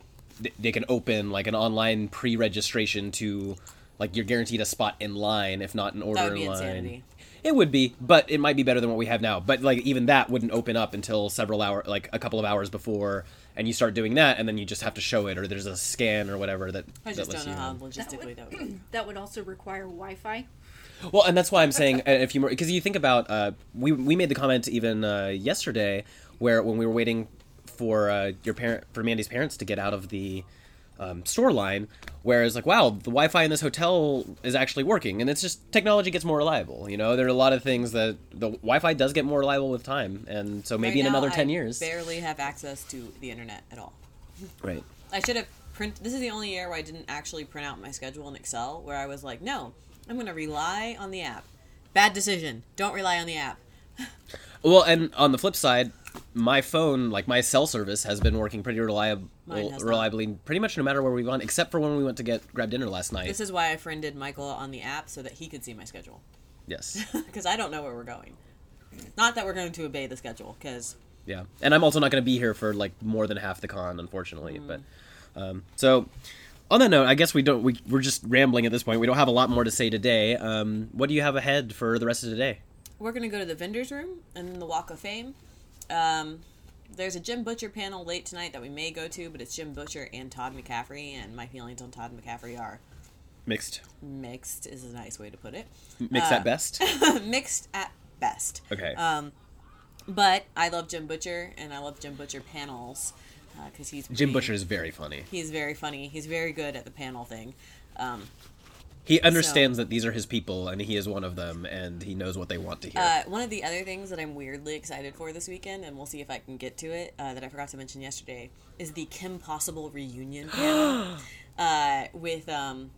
they can open like an online pre-registration to like you're guaranteed a spot in line if not an order That would be in line insanity. it would be, but it might be better than what we have now. But like even that wouldn't open up until several hour, like a couple of hours before, and you start doing that, and then you just have to show it, or there's a scan or whatever that. I that just lets don't know you how in. logistically that would. (clears throat) That would also require Wi-Fi. Well, and that's why I'm saying uh, if you because you think about uh, we we made the comment even uh, yesterday where when we were waiting for uh, your parent for Mandy's parents to get out of the um, store line, where it's like wow the Wi-Fi in this hotel is actually working, and it's just technology gets more reliable. You know, there are a lot of things that the Wi-Fi does get more reliable with time, and so maybe Right in another ten I years, barely have access to the internet at all. right? I should have print. This is the only year where I didn't actually print out my schedule in Excel, where I was like, no, I'm going to rely on the app. Bad decision. Don't rely on the app. Well, and on the flip side, my phone, like my cell service, has been working pretty reliable, Mine has not. reliably, pretty much no matter where we've gone, except for when we went to get grab dinner last night. This is why I friended Michael on the app so that he could see my schedule. yes, (laughs) Because I don't know where we're going. Not that we're going to obey the schedule, because yeah, and I'm also not going to be here for like more than half the con, unfortunately. Mm. But um, so. On that note, I guess we don't. We, we're just rambling at this point. We don't have a lot more to say today. Um, what do you have ahead for the rest of today? we're going to go to the vendor's room and then the Walk of Fame. Um, there's a Jim Butcher panel late tonight that we may go to, but it's Jim Butcher and Todd McCaffrey, and my feelings on Todd McCaffrey are Mixed, mixed, is a nice way to put it. mixed Uh, at best. (laughs) mixed at best. Okay. Um, but I love Jim Butcher, and I love Jim Butcher panels because he's Jim Butcher is very funny. He's very funny. He's very good at the panel thing. Um, He understands that these are his people, and he is one of them, and he knows what they want to hear. uh, one of the other things that I'm weirdly excited for this weekend, and we'll see if I can get to it, uh, that I forgot to mention yesterday, is the Kim Possible reunion (gasps) panel uh, with um,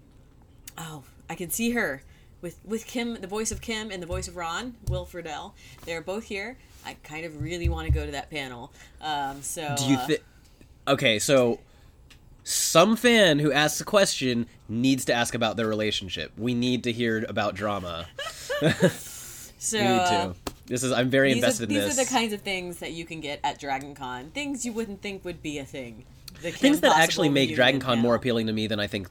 oh, I can see her with with Kim, the voice of Kim, and the voice of Ron, Will Friedle. They're both here. I kind of really want to go to that panel. Um, so Do you uh, think? Okay, so some fan who asks a question needs to ask about their relationship. We need to hear about drama. (laughs) so we need uh, to. This is. I'm very these, are, invested these in this. These are the kinds of things that you can get at Dragon Con. Things you wouldn't think would be a thing. Things that actually make Dragon Con more appealing to me than I think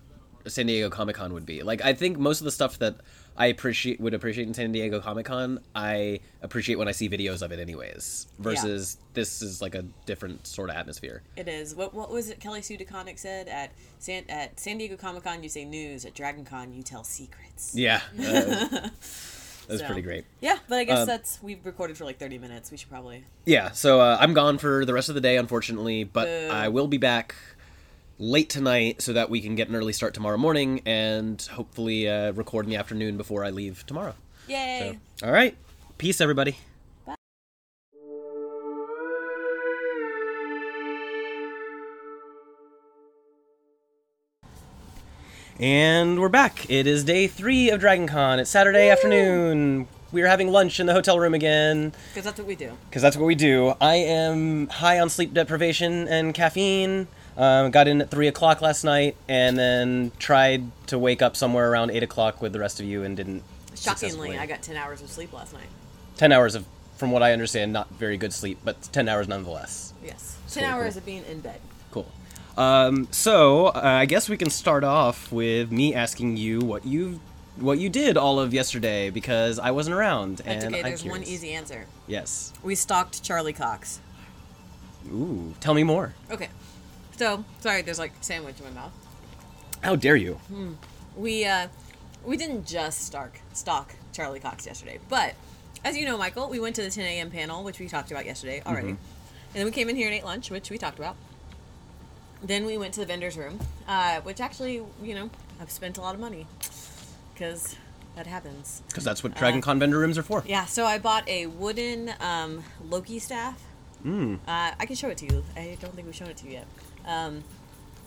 San Diego Comic Con would be. Like I think most of the stuff that I appreciate would appreciate in San Diego Comic Con, I appreciate when I see videos of it anyways. Versus this is like a different sort of atmosphere. It is. What what was it Kelly Sue DeConnick said at San at San Diego Comic Con you say news, at Dragon Con you tell secrets. Yeah. Uh, (laughs) that's So. pretty great. Yeah, but I guess Um, that's we've recorded for like 30 minutes. We should probably Yeah, so uh, I'm gone for the rest of the day, unfortunately, but Boo. I will be back late tonight so that we can get an early start tomorrow morning and hopefully uh, record in the afternoon before I leave tomorrow. Yay. So, all right, peace, everybody. Bye. And we're back. It is day three of Dragon Con. It's Saturday afternoon. We are having lunch in the hotel room again, Because that's what we do. because that's what we do. I am high on sleep deprivation and caffeine. Um, got in at 3 o'clock last night, and then tried to wake up somewhere around 8 o'clock with the rest of you and didn't. Shockingly. I got 10 hours of sleep last night. 10 hours of, from what I understand, not very good sleep, but 10 hours nonetheless. Yes. 10 hours cool. of being in bed. Cool. Um, so uh, I guess we can start off with me asking you what you what you did all of yesterday because I wasn't around. That's and okay. There's one easy answer. Yes. We stalked Charlie Cox. Ooh, tell me more. Okay. So, sorry, there's like sandwich in my mouth. How dare you? We uh we didn't just stalk stalk Charlie Cox yesterday, but as you know, Michael, we went to the 10 a.m. panel, which we talked about yesterday already, and then we came in here and ate lunch, which we talked about. Then we went to the vendor's room, uh, which actually, you know, I've spent a lot of money because that happens. Because that's what Dragon Con vendor rooms are for. Yeah, so I bought a wooden um, Loki staff. Mm. Uh, I can show it to you. I don't think we've shown it to you yet. Um,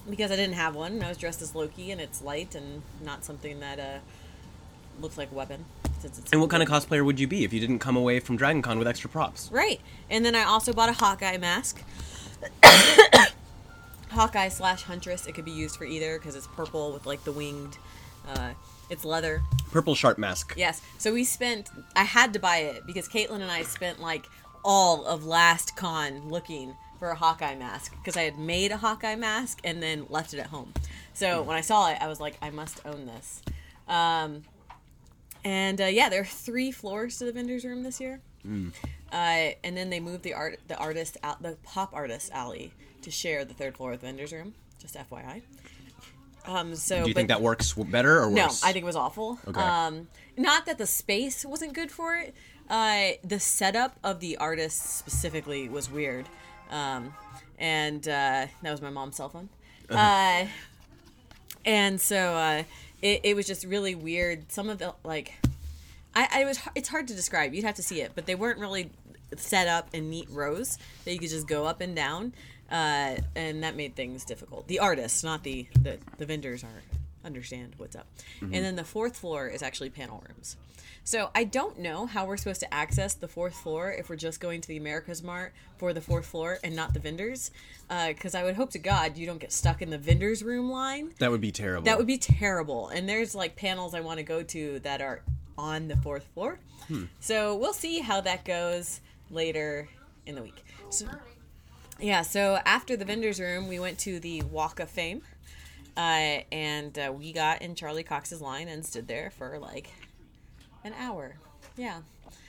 because I didn't have one, and I was dressed as Loki, and it's light and not something that uh, looks like a weapon. Since it's And what kind of cosplayer would you be if you didn't come away from Dragon Con with extra props? Right. And then I also bought a Hawkeye mask. (coughs) Hawkeye slash Huntress. It could be used for either because it's purple with like the winged. Uh, it's leather. Purple sharp mask. Yes. So we spent. I had to buy it because Caitlin and I spent like all of last con looking for a Hawkeye mask because I had made a Hawkeye mask and then left it at home. So when I saw it, I was like, I must own this. Um, and uh, yeah, there are three floors to the vendors room this year. Uh, and then they moved the art, the artist out, the pop artist alley to share the third floor of the vendors room. Just FYI. Um, so Do you but- think that works better or no, worse? I think it was awful. Okay. Um, not that the space wasn't good for it. Uh, the setup of the artist specifically was weird. Um, and uh, that was my mom's cell phone. Uh, and so uh, it, it was just really weird. Some of the like, I, I was it's hard to describe. You'd have to see it, but they weren't really set up in neat rows that you could just go up and down, uh, and that made things difficult. The artists, not the the, the vendors, are understand what's up. And then the fourth floor is actually panel rooms. So I don't know how we're supposed to access the fourth floor if we're just going to the America's Mart for the fourth floor and not the vendors, because I would hope to God you don't get stuck in the vendors room line. that would be terrible. That would be terrible. And there's like panels I want to go to that are on the fourth floor. So we'll see how that goes later in the week. So, yeah, so after the vendor's room, we went to the Walk of Fame. Uh, and uh, we got in Charlie Cox's line and stood there for like an hour. Yeah.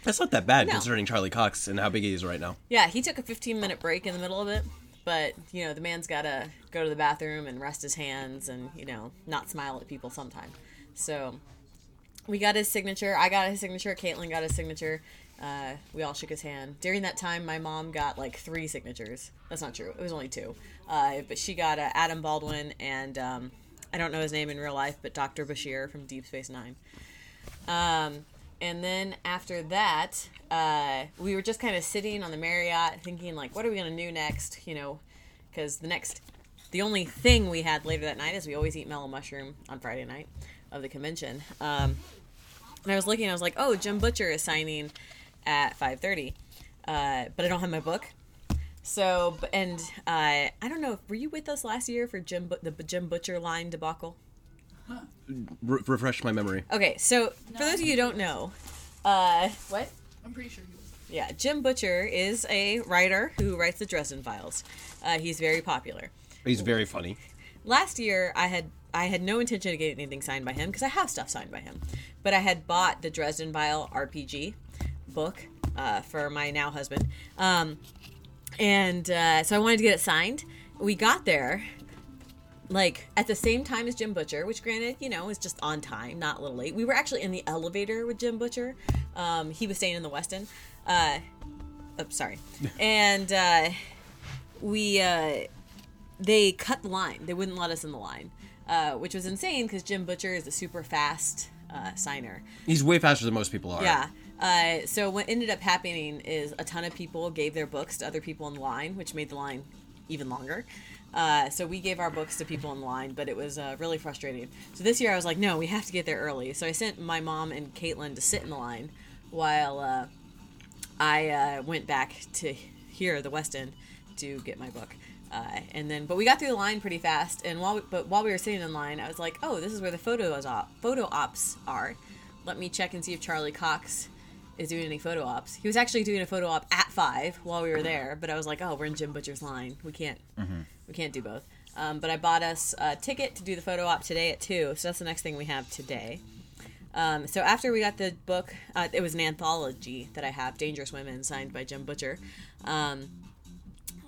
That's not that bad No. considering Charlie Cox and how big he is right now. Yeah, he took a 15 minute break in the middle of it, but you know, the man's got to go to the bathroom and rest his hands and, you know, not smile at people sometime. So we got his signature. I got his signature. Caitlin got his signature. Uh, we all shook his hand. During that time, my mom got like three signatures. That's not true. It was only two. Uh, but she got uh, Adam Baldwin and um, I don't know his name in real life, but Dr. Bashir from Deep Space Nine. Um, and then after that, uh, we were just kind of sitting on the Marriott thinking, like, what are we going to do next? You know, because the next, the only thing we had later that night is we always eat mellow mushroom on Friday night of the convention. Um, and I was looking, I was like, oh, Jim Butcher is signing at 5.30. Uh, but I don't have my book. So, and uh, I don't know, were you with us last year for Jim, the Jim Butcher line debacle? Re- refresh my memory. Okay, so for those of you who don't know, uh, what? I'm pretty sure he was. Yeah, Jim Butcher is a writer who writes the Dresden Files. Uh, he's very popular. He's very funny. Last year, I had I had no intention of getting anything signed by him because I have stuff signed by him, but I had bought the Dresden File RPG book uh, for my now husband, um, and uh, so I wanted to get it signed. We got there. Like at the same time as Jim Butcher, which granted, you know, is just on time, not a little late. We were actually in the elevator with Jim Butcher. Um, he was staying in the Westin. Uh, oh, sorry. (laughs) and uh, we uh, they cut the line. They wouldn't let us in the line, uh, which was insane because Jim Butcher is a super fast uh, signer. He's way faster than most people are. Yeah. Uh, so what ended up happening is a ton of people gave their books to other people in the line, which made the line even longer. Uh, so we gave our books to people in line, but it was uh, really frustrating. So this year I was like, no, we have to get there early. So I sent my mom and Caitlin to sit in the line while uh, I uh, went back to here, the Westin, to get my book. Uh, and then, but we got through the line pretty fast. And while, we, but while we were sitting in line, I was like, "Oh, this is where the photos op, photo ops are. Let me check and see if Charlie Cox is doing any photo ops." He was actually doing a photo op at five while we were there, but I was like, "Oh, we're in Jim Butcher's line. We can't, we can't do both." Um, but I bought us a ticket to do the photo op today at two, so that's the next thing we have today. Um, so after we got the book, uh, it was an anthology that I have, Dangerous Women, signed by Jim Butcher. Um,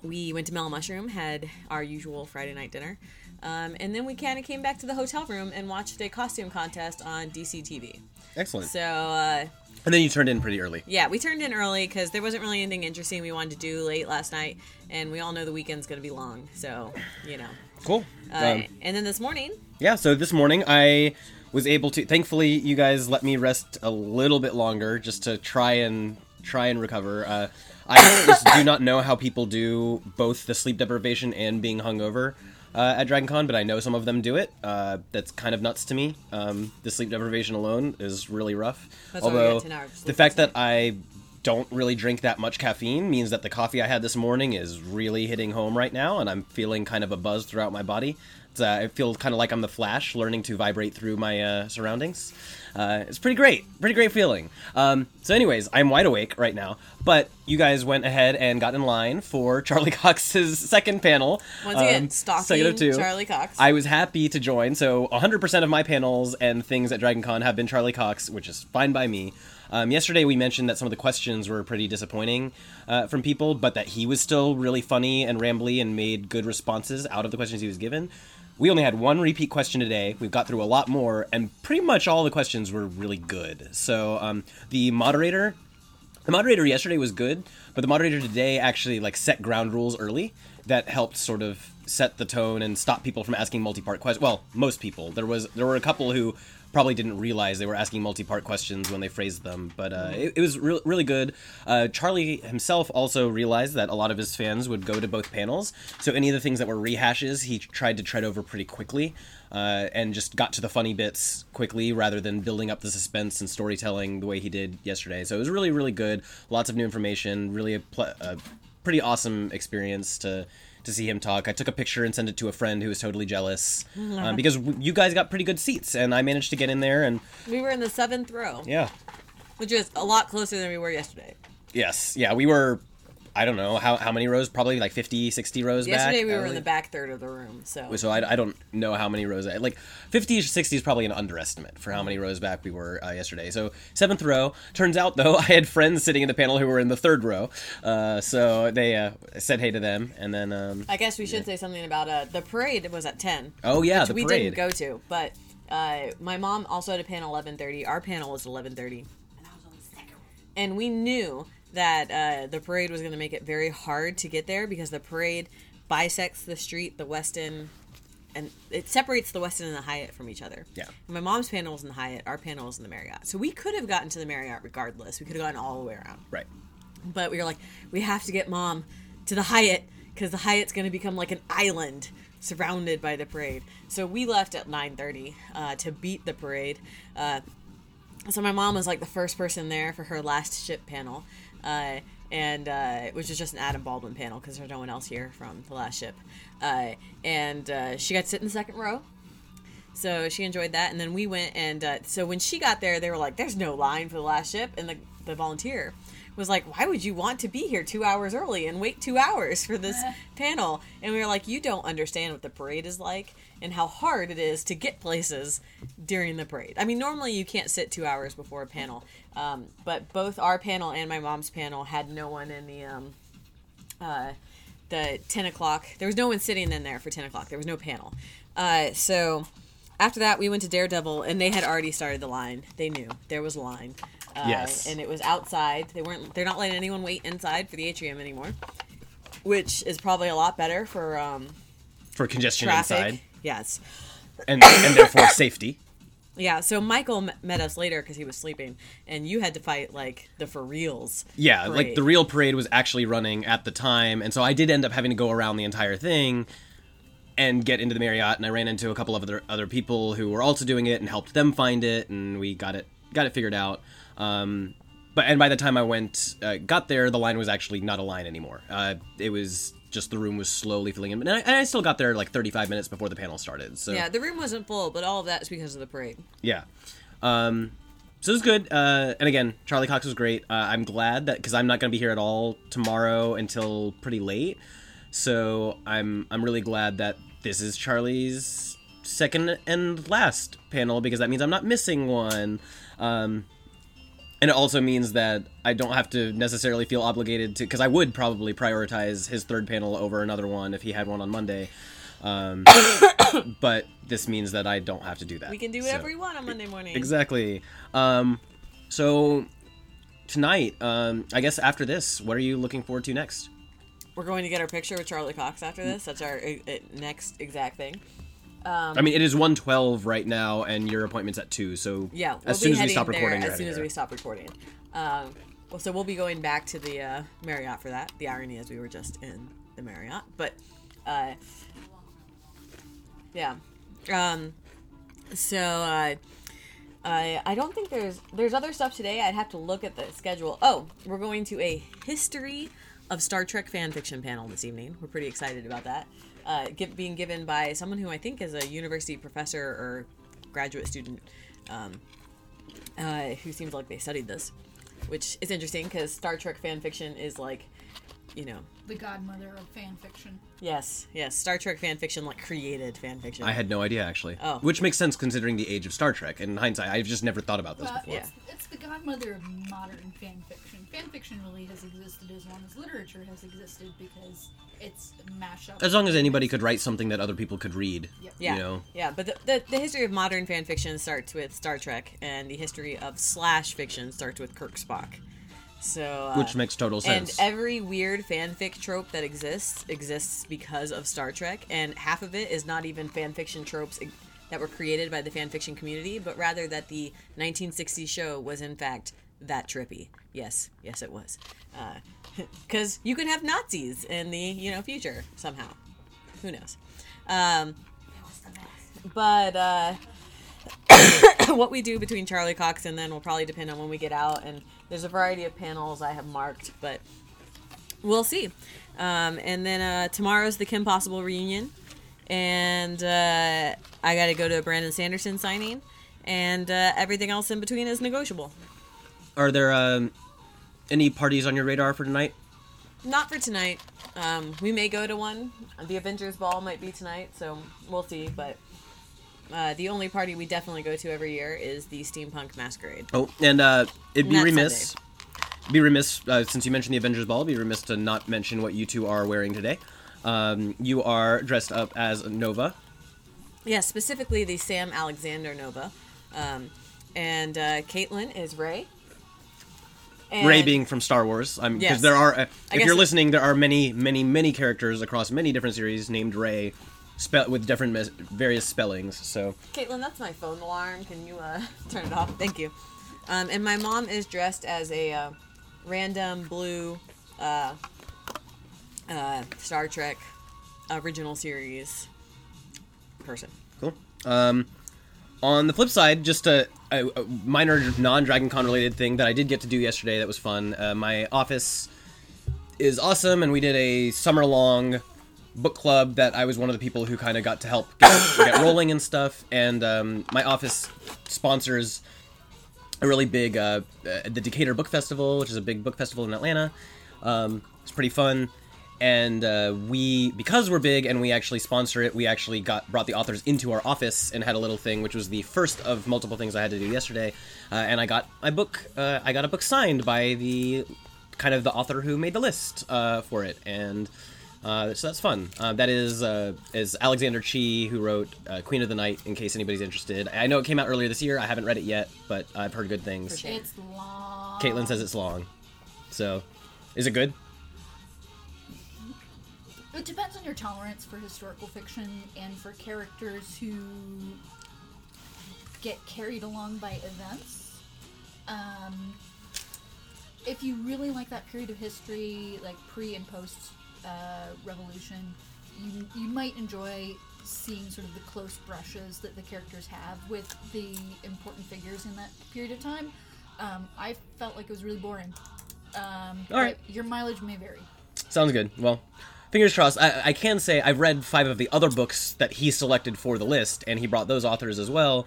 we went to Mellow Mushroom, had our usual Friday night dinner, um, and then we kind of came back to the hotel room and watched a costume contest on DC TV. Excellent. So uh, and then you turned in pretty early. yeah, we turned in early because there wasn't really anything interesting we wanted to do late last night, and we all know the weekend's going to be long, so you know. Cool. Uh, Um, and then this morning, yeah. So this morning I was able to. Thankfully, you guys let me rest a little bit longer just to try and try and recover. Uh, I (coughs) just do not know how people do both the sleep deprivation and being hungover. Uh, at Dragon Con, but I know some of them do it. Uh, that's kind of nuts to me. Um, the sleep deprivation alone is really rough. That's Although 10 hours of the fact that I don't really drink that much caffeine means that the coffee I had this morning is really hitting home right now, and I'm feeling kind of a buzz throughout my body. It's, uh, I feel kind of like I'm the Flash, learning to vibrate through my uh, surroundings. Uh, it's pretty great, pretty great feeling. Um, so, anyways, I'm wide awake right now, but you guys went ahead and got in line for (laughs) Charlie Cox's second panel. once again, um, stalking second two. Charlie Cox. I was happy to join. So 100% of my panels and things at Dragon Con have been Charlie Cox, which is fine by me. Um, yesterday we mentioned that some of the questions were pretty disappointing uh, from people, but that he was still really funny and rambly and made good responses out of the questions he was given. We only had one repeat question today. We've got through a lot more, and pretty much all the questions were really good. So um, the moderator the moderator yesterday was good, but the moderator today actually like set ground rules early that helped sort of set the tone and stop people from asking multi-part questions. Well, most people. There was there were a couple who probably didn't realize they were asking multi-part questions when they phrased them, but uh, it, it was re- really good. Uh, Charlie himself also realized that a lot of his fans would go to both panels, so any of the things that were rehashes, he tried to tread over pretty quickly. Uh, and just got to the funny bits quickly rather than building up the suspense and storytelling the way he did yesterday. So it was really, really good. Lots of new information. Really a, pl- a pretty awesome experience to to see him talk. I took a picture and sent it to a friend who was totally jealous (laughs) um, because w- you guys got pretty good seats and I managed to get in there and we were in the seventh row, yeah, which is a lot closer than we were yesterday. yes, yeah, we were. I don't know how, how many rows, probably like 50, 60 rows Yesterday back. we I were in the back third of the room, so So I, I don't know how many rows. I, like 50 60 is probably an underestimate for how many rows back we were uh, yesterday. So seventh row. Turns out though, (laughs) I had friends sitting in the panel who were in the third row. Uh, so they uh, said hey to them, and then um, I guess we should say something about uh, the parade was at ten. oh yeah, which the we parade. didn't go to, but uh, my mom also had a panel eleven thirty. Our panel was eleven thirty, and we knew that uh, the parade was going to make it very hard to get there because the parade bisects the street, the Westin, and it separates the Westin and the Hyatt from each other. Yeah. My mom's panel was in the Hyatt. Our panel was in the Marriott. So we could have gotten to the Marriott regardless. We could have gotten all the way around. Right. But we were like, we have to get mom to the Hyatt because the Hyatt's going to become like an island surrounded by the parade. So we left at 9:30 uh, to beat the parade. Uh, so my mom was like the first person there for her last ship panel, uh, and uh, which is just an Adam Baldwin panel because there's no one else here from the last ship. Uh, and uh, she got to sit in the second row. So she enjoyed that, and then we went and uh, so when she got there, they were like, "There's no line for the last ship," and the the volunteer was like, "Why would you want to be here two hours early and wait two hours for this (laughs) panel?" And we were like, "You don't understand what the parade is like and how hard it is to get places during the parade. I mean, normally you can't sit two hours before a panel, um, but both our panel and my mom's panel had no one in the um, uh, the 10 o'clock. There was no one sitting in there for 10 o'clock. There was no panel. Uh, so after that, we went to Daredevil, and they had already started the line. They knew there was a line. Uh, Yes. And it was outside. They weren't. They're not letting anyone wait inside for the atrium anymore, which is probably a lot better for um, For congestion traffic. inside Yes. and and therefore (coughs) safety. Yeah. So Michael m- met us later because he was sleeping, and you had to fight like the for reals. Yeah, like the real parade was actually running at the time, and so I did end up having to go around the entire thing. and get into the Marriott. And I ran into a couple of other other people who were also doing it and helped them find it, and we got it got it figured out. Um, but and by the time I went uh, got there, the line was actually not a line anymore. Uh, it was just the room was slowly filling in, and I, and I still got there like 35 minutes before the panel started. So Yeah, the room wasn't full, but all of that is because of the parade. yeah. Um, so it was good. Uh, and again, Charlie Cox was great. Uh, I'm glad that because I'm not going to be here at all tomorrow until pretty late. So I'm I'm really glad that this is Charlie's second and last panel because that means I'm not missing one. Um, and it also means that I don't have to necessarily feel obligated to because I would probably prioritize his third panel over another one if he had one on Monday. Um, (coughs) but this means that I don't have to do that. We can do So- whatever we want on Monday morning. Exactly. Um, so tonight, um, I guess after this, what are you looking forward to next? We're going to get our picture with Charlie Cox after this. That's our uh, uh, next exact thing. I mean, it is one twelve right now, and your appointment's at two. So Yeah, we'll as soon as we stop recording, as soon as there. we stop recording. Um, well, so we'll be going back to the uh, Marriott for that. The irony is we were just in the Marriott, but uh, yeah. Um, so uh, I I don't think there's there's other stuff today. I'd have to look at the schedule. Oh, we're going to a history of Star Trek fan fiction panel this evening. We're pretty excited about that. Uh, give, being given by someone who I think is a university professor or graduate student um, uh, who seems like they studied this, which is interesting because Star Trek fan fiction is like, you know, The godmother of fan fiction. yes, yes, Star Trek fan fiction like created fan fiction. I had no idea actually. Oh. Which makes sense considering the age of Star Trek. In hindsight, I've just never thought about this Well, before. it's, it's the godmother of modern fan fiction. Fan fiction really has existed as long as literature has existed because it's a mashup. As long as anybody could write something that other people could read, Yep. yeah, you know. yeah, but the, the, the history of modern fan fiction starts with Star Trek, and the history of slash fiction starts with Kirk Spock. So, uh, which makes total sense. and every weird fanfic trope that exists exists because of Star Trek, and half of it is not even fanfiction tropes that were created by the fanfiction community, but rather that the 1960s show was in fact that trippy. Yes, yes, it was, (laughs) because you could have Nazis in the you know future somehow. Who knows? Um, but uh, (coughs) what we do between Charlie Cox and then will probably depend on when we get out. And there's a variety of panels I have marked, but we'll see. Um, and then uh, tomorrow's the Kim Possible reunion, and uh, I got to go to a Brandon Sanderson signing, and uh, everything else in between is negotiable. Are there um, any parties on your radar for tonight? Not for tonight. Um, we may go to one. The Avengers Ball might be tonight, so we'll see. But uh, the only party we definitely go to every year is the Steampunk Masquerade. Oh, and uh, it'd be Not remiss, be remiss uh, since you mentioned the Avengers Ball. Be remiss to not mention what you two are wearing today. Um, you are dressed up as Nova. Yeah, specifically the Sam Alexander Nova. Um, and uh, Caitlin is Ray. And Ray being from Star Wars. because Yes. there are, uh, if you're listening, there are many, many, many characters across many different series named Ray, spell with different mes- various spellings. So Caitlin, that's my phone alarm. Can you uh, (laughs) turn it off? Thank you. Um, and my mom is dressed as a uh, random blue uh, uh, Star Trek original series person. cool. Um, on the flip side, just a, a, a minor non-Dragon Con related thing that I did get to do yesterday that was fun. Uh, my office is awesome, and we did a summer-long book club that I was one of the people who kind of got to help get, get (coughs) rolling and stuff. And um, my office sponsors a really big uh, uh, the Decatur Book Festival, which is a big book festival in Atlanta. Um, it's pretty fun, and uh, we because we're big and we actually sponsor it, we actually got brought the authors into our office and had a little thing, which was the first of multiple things I had to do yesterday. Uh, and I got my book, uh, I got a book signed by the kind of the author who made the list uh, for it, and. Uh, so that's fun. Uh, that is uh, is Alexander Chee who wrote uh, Queen of the Night. In case anybody's interested, I know it came out earlier this year. I haven't read it yet, but I've heard good things. For. It's long. Caitlin says it's long. So, is it good? It depends on your tolerance for historical fiction and for characters who get carried along by events. Um, if you really like that period of history, like pre and post uh, revolution, you, you might enjoy seeing sort of the close brushes that the characters have with the important figures in that period of time, um, I felt like it was really boring. Um, All right. Your mileage may vary. Sounds good. Well, fingers crossed. I, I can say I've read five of the other books that he selected for the list, and he brought those authors as well.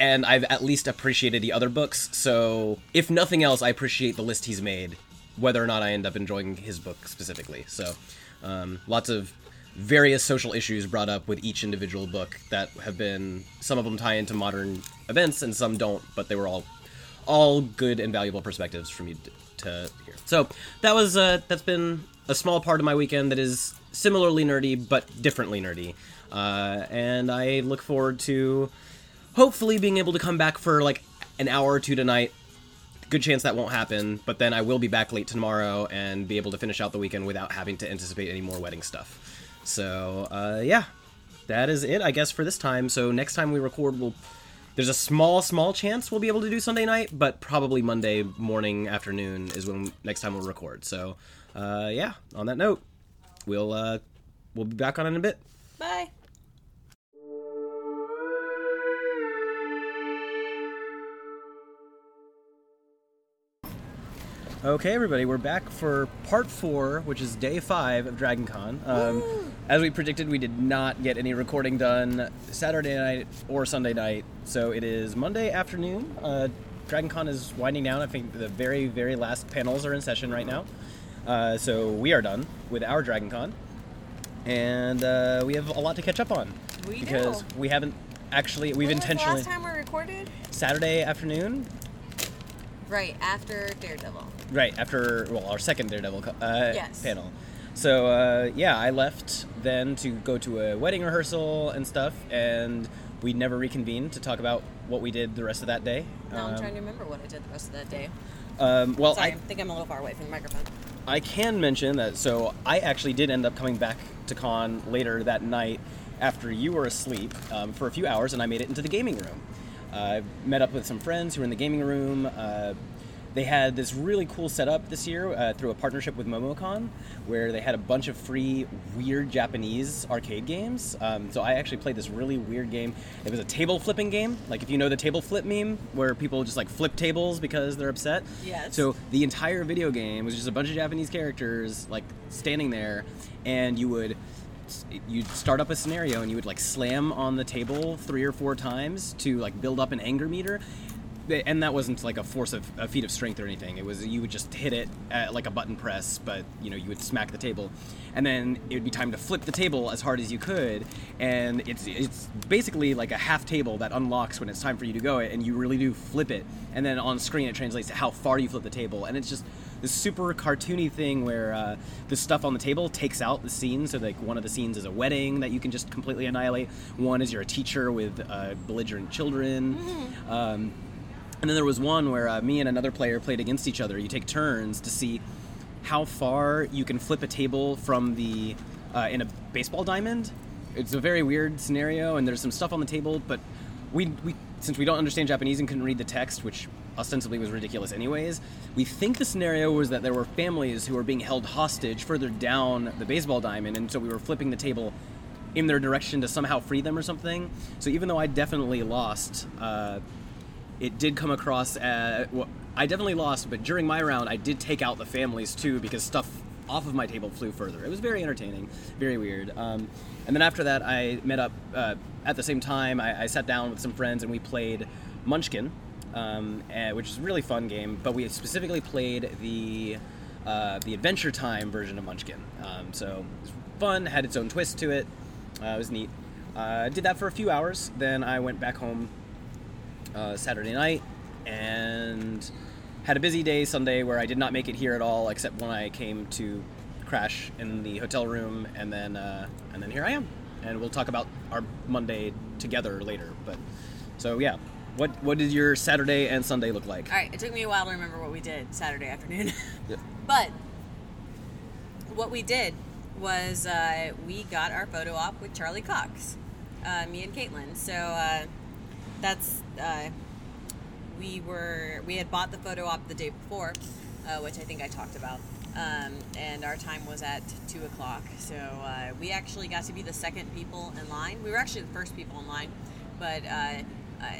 And I've at least appreciated the other books. So, if nothing else, I appreciate the list he's made, whether or not I end up enjoying his book specifically. So, um, lots of various social issues brought up with each individual book that have been some of them tie into modern events and some don't, but they were all all good and valuable perspectives for me to, to hear. So that was uh, that's been a small part of my weekend that is similarly nerdy but differently nerdy, uh, and I look forward to hopefully being able to come back for like an hour or two tonight. Good chance that won't happen, but then I will be back late tomorrow and be able to finish out the weekend without having to anticipate any more wedding stuff. So uh, yeah, that is it, I guess, for this time. So next time we record, we'll there's a small, small chance we'll be able to do Sunday night, but probably Monday morning, afternoon is when next time we'll record. So, uh, yeah. On that note, we'll uh, we'll be back on in a bit. Bye. Okay, everybody, we're back for part four, which is day five of Dragon Con. Um, as we predicted, we did not get any recording done Saturday night or Sunday night, so it is Monday afternoon. Uh, Dragon Con is winding down. I think the very, very last panels are in session right now. Uh, so we are done with our Dragon Con, and uh, we have a lot to catch up on We because do. we haven't actually we've When intentionally last time we recorded? Saturday afternoon Right after Daredevil. Right after well, our second Daredevil uh, Yes. panel. So uh, yeah, I left then to go to a wedding rehearsal and stuff, and we never reconvened to talk about what we did the rest of that day. Now I'm Um, trying to remember what I did the rest of that day. Um, well, Sorry, I I think I'm a little far away from the microphone. I can mention that. So I actually did end up coming back to con later that night after you were asleep um, for a few hours, and I made it into the gaming room. Uh, met up with some friends who were in the gaming room. Uh, they had this really cool setup this year uh, through a partnership with MomoCon, where they had a bunch of free weird Japanese arcade games. Um, so I actually played this really weird game. It was a table flipping game, like if you know the table flip meme, where people just like flip tables because they're upset. Yes. So the entire video game was just a bunch of Japanese characters like standing there, and you would you'd start up a scenario and you would like slam on the table three or four times to like build up an anger meter. And that wasn't like a force of a feat of strength or anything. It was you would just hit it at like a button press, but you know you would smack the table, and then it would be time to flip the table as hard as you could. And it's it's basically like a half table that unlocks when it's time for you to go it, and you really do flip it. And then on screen it translates to how far you flip the table, and it's just this super cartoony thing where uh, the stuff on the table takes out the scene. So like one of the scenes is a wedding that you can just completely annihilate. One is you're a teacher with uh, belligerent children. Um, and then there was one where uh, me and another player played against each other. You take turns to see how far you can flip a table from the uh, in a baseball diamond. It's a very weird scenario, and there's some stuff on the table, but we we since we don't understand Japanese and couldn't read the text, which ostensibly was ridiculous anyways, we think the scenario was that there were families who were being held hostage further down the baseball diamond, and so we were flipping the table in their direction to somehow free them or something. So even though I definitely lost, uh, it did come across as well, I definitely lost, but during my round, I did take out the families too because stuff off of my table flew further. It was very entertaining, very weird. Um, and then after that, I met up uh, at the same time. I, I sat down with some friends and we played Munchkin, um, eh, which is a really fun game. But we specifically played the uh, the Adventure Time version of Munchkin. Um, so it was fun, had its own twist to it. Uh, it was neat. Uh, did that for a few hours. Then I went back home uh, Saturday night and had a busy day Sunday where I did not make it here at all, except when I came to crash in the hotel room, and then uh, and then here I am, and we'll talk about our Monday together later. But so yeah, what what did your Saturday and Sunday look like? All right, it took me a while to remember what we did Saturday afternoon. (laughs) Yeah. but what we did was uh, we got our photo op with Charlie Cox, uh, me and Caitlin. So uh, that's uh, we were we had bought the photo op the day before, uh, which I think I talked about um, and our time was at two o'clock. So uh, we actually got to be the second people in line. We were actually the first people in line, but uh, uh,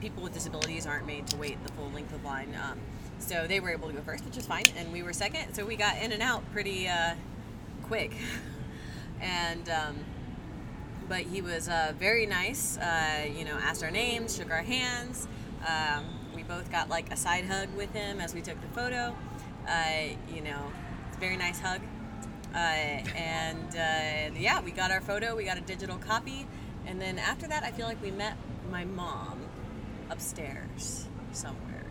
people with disabilities aren't made to wait the full length of line. Um, so they were able to go first, which is fine, and we were second. So we got in and out pretty uh, quick, (laughs) and. Um, but he was uh, very nice. Uh, you know, asked our names, shook our hands. Um, we both got like a side hug with him as we took the photo. Uh, you know, it's a very nice hug. Uh, and uh, yeah, we got our photo. We got a digital copy, and then after that, I feel like we met my mom upstairs somewhere.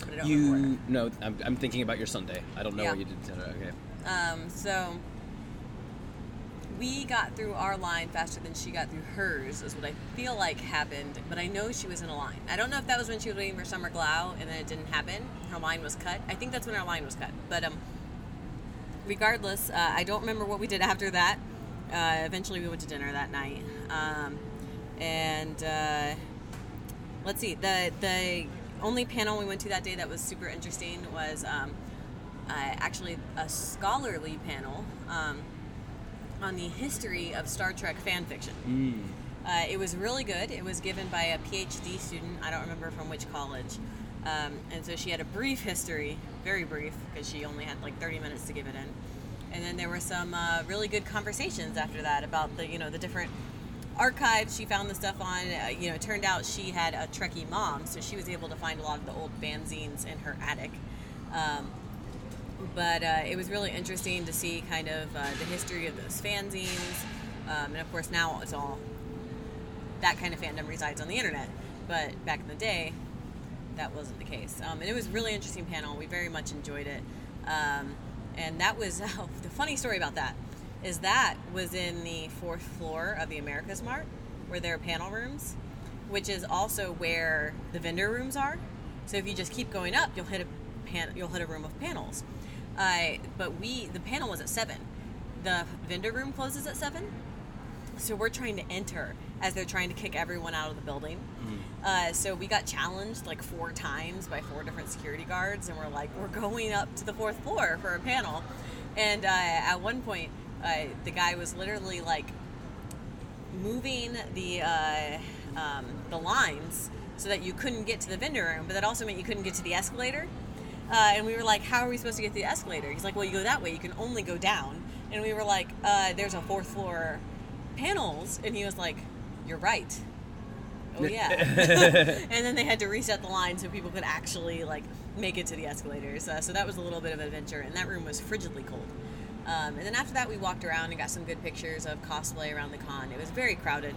But I don't remember where. You no, I'm, I'm thinking about your Sunday. I don't know Yeah. what you did. Okay. Um, so we got through our line faster than she got through hers, is what I feel like happened. But I know she was in a line. I don't know if that was when she was waiting for Summer Glau and then it didn't happen. Her line was cut. I think that's when our line was cut. But um, regardless, uh, I don't remember what we did after that. Uh, eventually, we went to dinner that night. Um, and uh, let's see, the the only panel we went to that day that was super interesting was um, uh, actually a scholarly panel um, on the history of Star Trek fan fiction. Uh, it was really good. It was given by a PhD student. I don't remember from which college. Um, and so she had a brief history, very brief, because she only had like 30 minutes to give it in. And then there were some uh, really good conversations after that about the, you know, the different archives she found the stuff on. Uh, you know, it turned out she had a Trekkie mom, so she was able to find a lot of the old fanzines in her attic. Um, but uh, it was really interesting to see kind of uh, the history of those fanzines. Um, and of course, now it's all that kind of fandom resides on the internet. But back in the day, that wasn't the case. Um, and it was a really interesting panel. We very much enjoyed it. Um, and that was (laughs) oh, the funny story about that is that was in the fourth floor of the Americas Mart, where there are panel rooms, which is also where the vendor rooms are. So if you just keep going up, you'll hit a pan- you'll hit a room of panels. Uh, but we the panel was at seven. The vendor room closes at seven. So we're trying to enter as they're trying to kick everyone out of the building. Uh, so we got challenged like four times by four different security guards, and we're like, we're going up to the fourth floor for a panel. And uh, at one point, uh, the guy was literally like moving the uh, um, the lines so that you couldn't get to the vendor room, but that also meant you couldn't get to the escalator. Uh, and we were like, "How are we supposed to get to the escalator?" He's like, "Well, you go that way. You can only go down." And we were like, uh, "There's a fourth floor panels," and he was like, "You're right." Oh yeah. (laughs) and then they had to reset the line so people could actually like make it to the escalators. Uh, so that was a little bit of an adventure, and that room was frigidly cold. Um, and then after that, we walked around and got some good pictures of cosplay around the con. It was very crowded.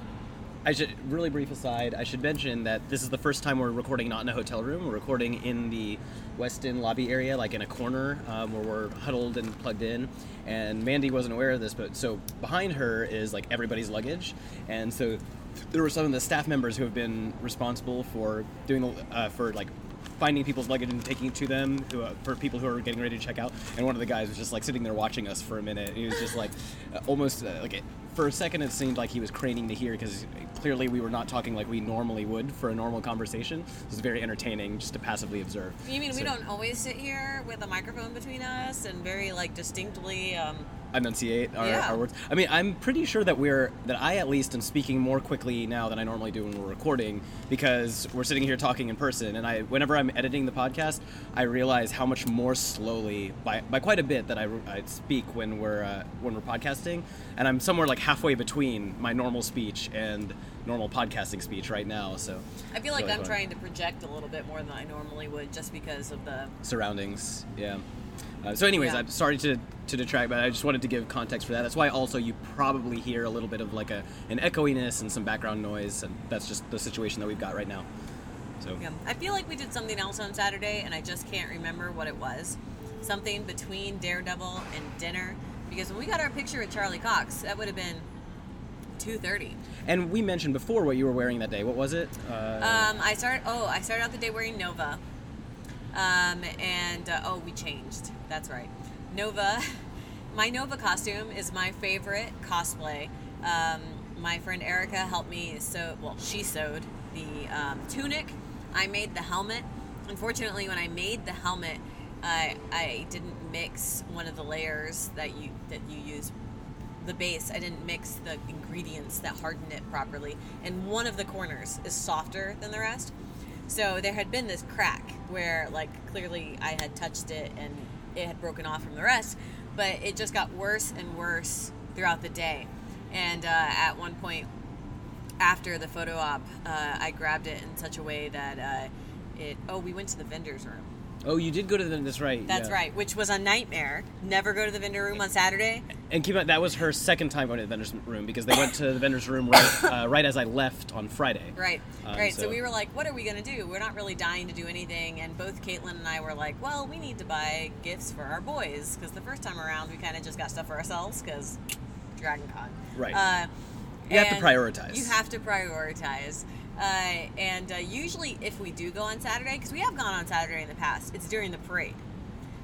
I should really brief aside. I should mention that this is the first time we're recording not in a hotel room. We're recording in the Westin lobby area, like in a corner um, where we're huddled and plugged in. And Mandy wasn't aware of this, but so behind her is like everybody's luggage, and so there were some of the staff members who have been responsible for doing the uh, for like finding people's luggage and taking it to them who, uh, for people who are getting ready to check out. And one of the guys was just like sitting there watching us for a minute. He was just like (laughs) almost uh, like for a second it seemed like he was craning to hear because clearly we were not talking like we normally would for a normal conversation. It was very entertaining just to passively observe. You mean we don't always sit here with a microphone between us and very like distinctly? Um, enunciate our, Yeah. our words. I mean, I'm pretty sure that we're that I at least am speaking more quickly now than I normally do when we're recording because we're sitting here talking in person. And I, whenever I'm editing the podcast, I realize how much more slowly, by, by quite a bit, that I, I speak when we're uh, when we're podcasting. And I'm somewhere like halfway between my normal speech and normal podcasting speech right now. So I feel like really I'm fun. trying to project a little bit more than I normally would, just because of the. surroundings. Yeah. Uh, so, anyways, Yeah. I'm sorry to, to detract, but I just wanted to give context for that. That's why also you probably hear a little bit of like a an echoiness and some background noise, and that's just the situation that we've got right now. So Yeah. I feel like we did something else on Saturday, and I just can't remember what it was. Something between Daredevil and dinner, because when we got our picture with Charlie Cox, that would have been two thirty. and we mentioned before what you were wearing that day. What was it? Uh, Um, I started. Oh, I started out the day wearing Nova. Um, and uh, oh, we changed. That's right. Nova. (laughs) My Nova costume is my favorite cosplay. Um, my friend Erica helped me sew. Well, she sewed the um, tunic. I made the helmet. Unfortunately, when I made the helmet, I I didn't mix one of the layers that you that you use the base. I didn't mix the ingredients that harden it properly, and one of the corners is softer than the rest. So there had been this crack where like clearly I had touched it and it had broken off from the rest, but it just got worse and worse throughout the day. And uh, at one point after the photo op, uh, I grabbed it in such a way that uh, it. Oh, we went to the vendor's room. Oh, you did go to the. That's right. That's yeah. right, which was a nightmare. Never go to the vendor room on Saturday. And keep in mind, that was her second time going to the vendor's room because they went to the vendor's room right, (coughs) uh, right as I left on Friday. Right, Um, right. So. so- we were like, what are we going to do? We're not really dying to do anything. And both Caitlin and I were like, well, we need to buy gifts for our boys. Because the first time around, we kind of just got stuff for ourselves because Dragon Con. Right. Uh, You have to prioritize. You have to prioritize. Uh, and uh, usually, if we do go on Saturday, because we have gone on Saturday in the past, it's during the parade.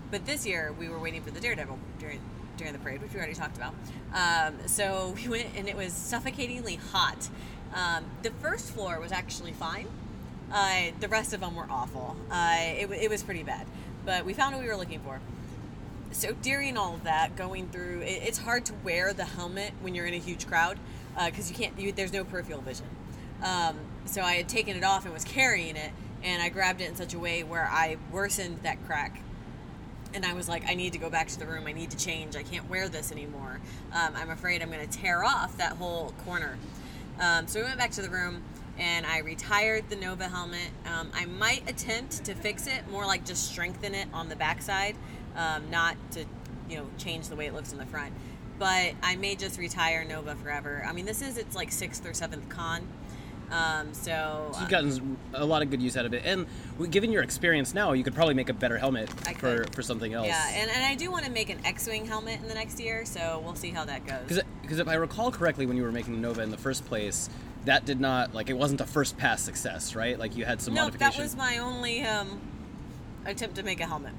But this year, we were waiting for the Daredevil during during the parade, which we already talked about. Um, so (laughs) we went, and it was suffocatingly hot. Um, the first floor was actually fine. Uh, the rest of them were awful. Uh, it, it was pretty bad. But we found what we were looking for so during all of that going through it, it's hard to wear the helmet when you're in a huge crowd because you can't you, there's no peripheral vision um, so i had taken it off and was carrying it and i grabbed it in such a way where i worsened that crack and i was like i need to go back to the room i need to change i can't wear this anymore um, i'm afraid i'm going to tear off that whole corner um, so we went back to the room and I retired the Nova helmet. Um, I might attempt to fix it, more like just strengthen it on the backside, um, not to, you know, change the way it looks in the front. But I may just retire Nova forever. I mean, this is its like sixth or seventh con, um, so So you've gotten a lot of good use out of it, and given your experience now, you could probably make a better helmet for, for something else. yeah, and, and I do want to make an X-wing helmet in the next year, so we'll see how that goes. Because if I recall correctly, when you were making Nova in the first place, that did not like it wasn't a first pass success, right? Like you had some Nope, that was my only um, attempt to make a helmet.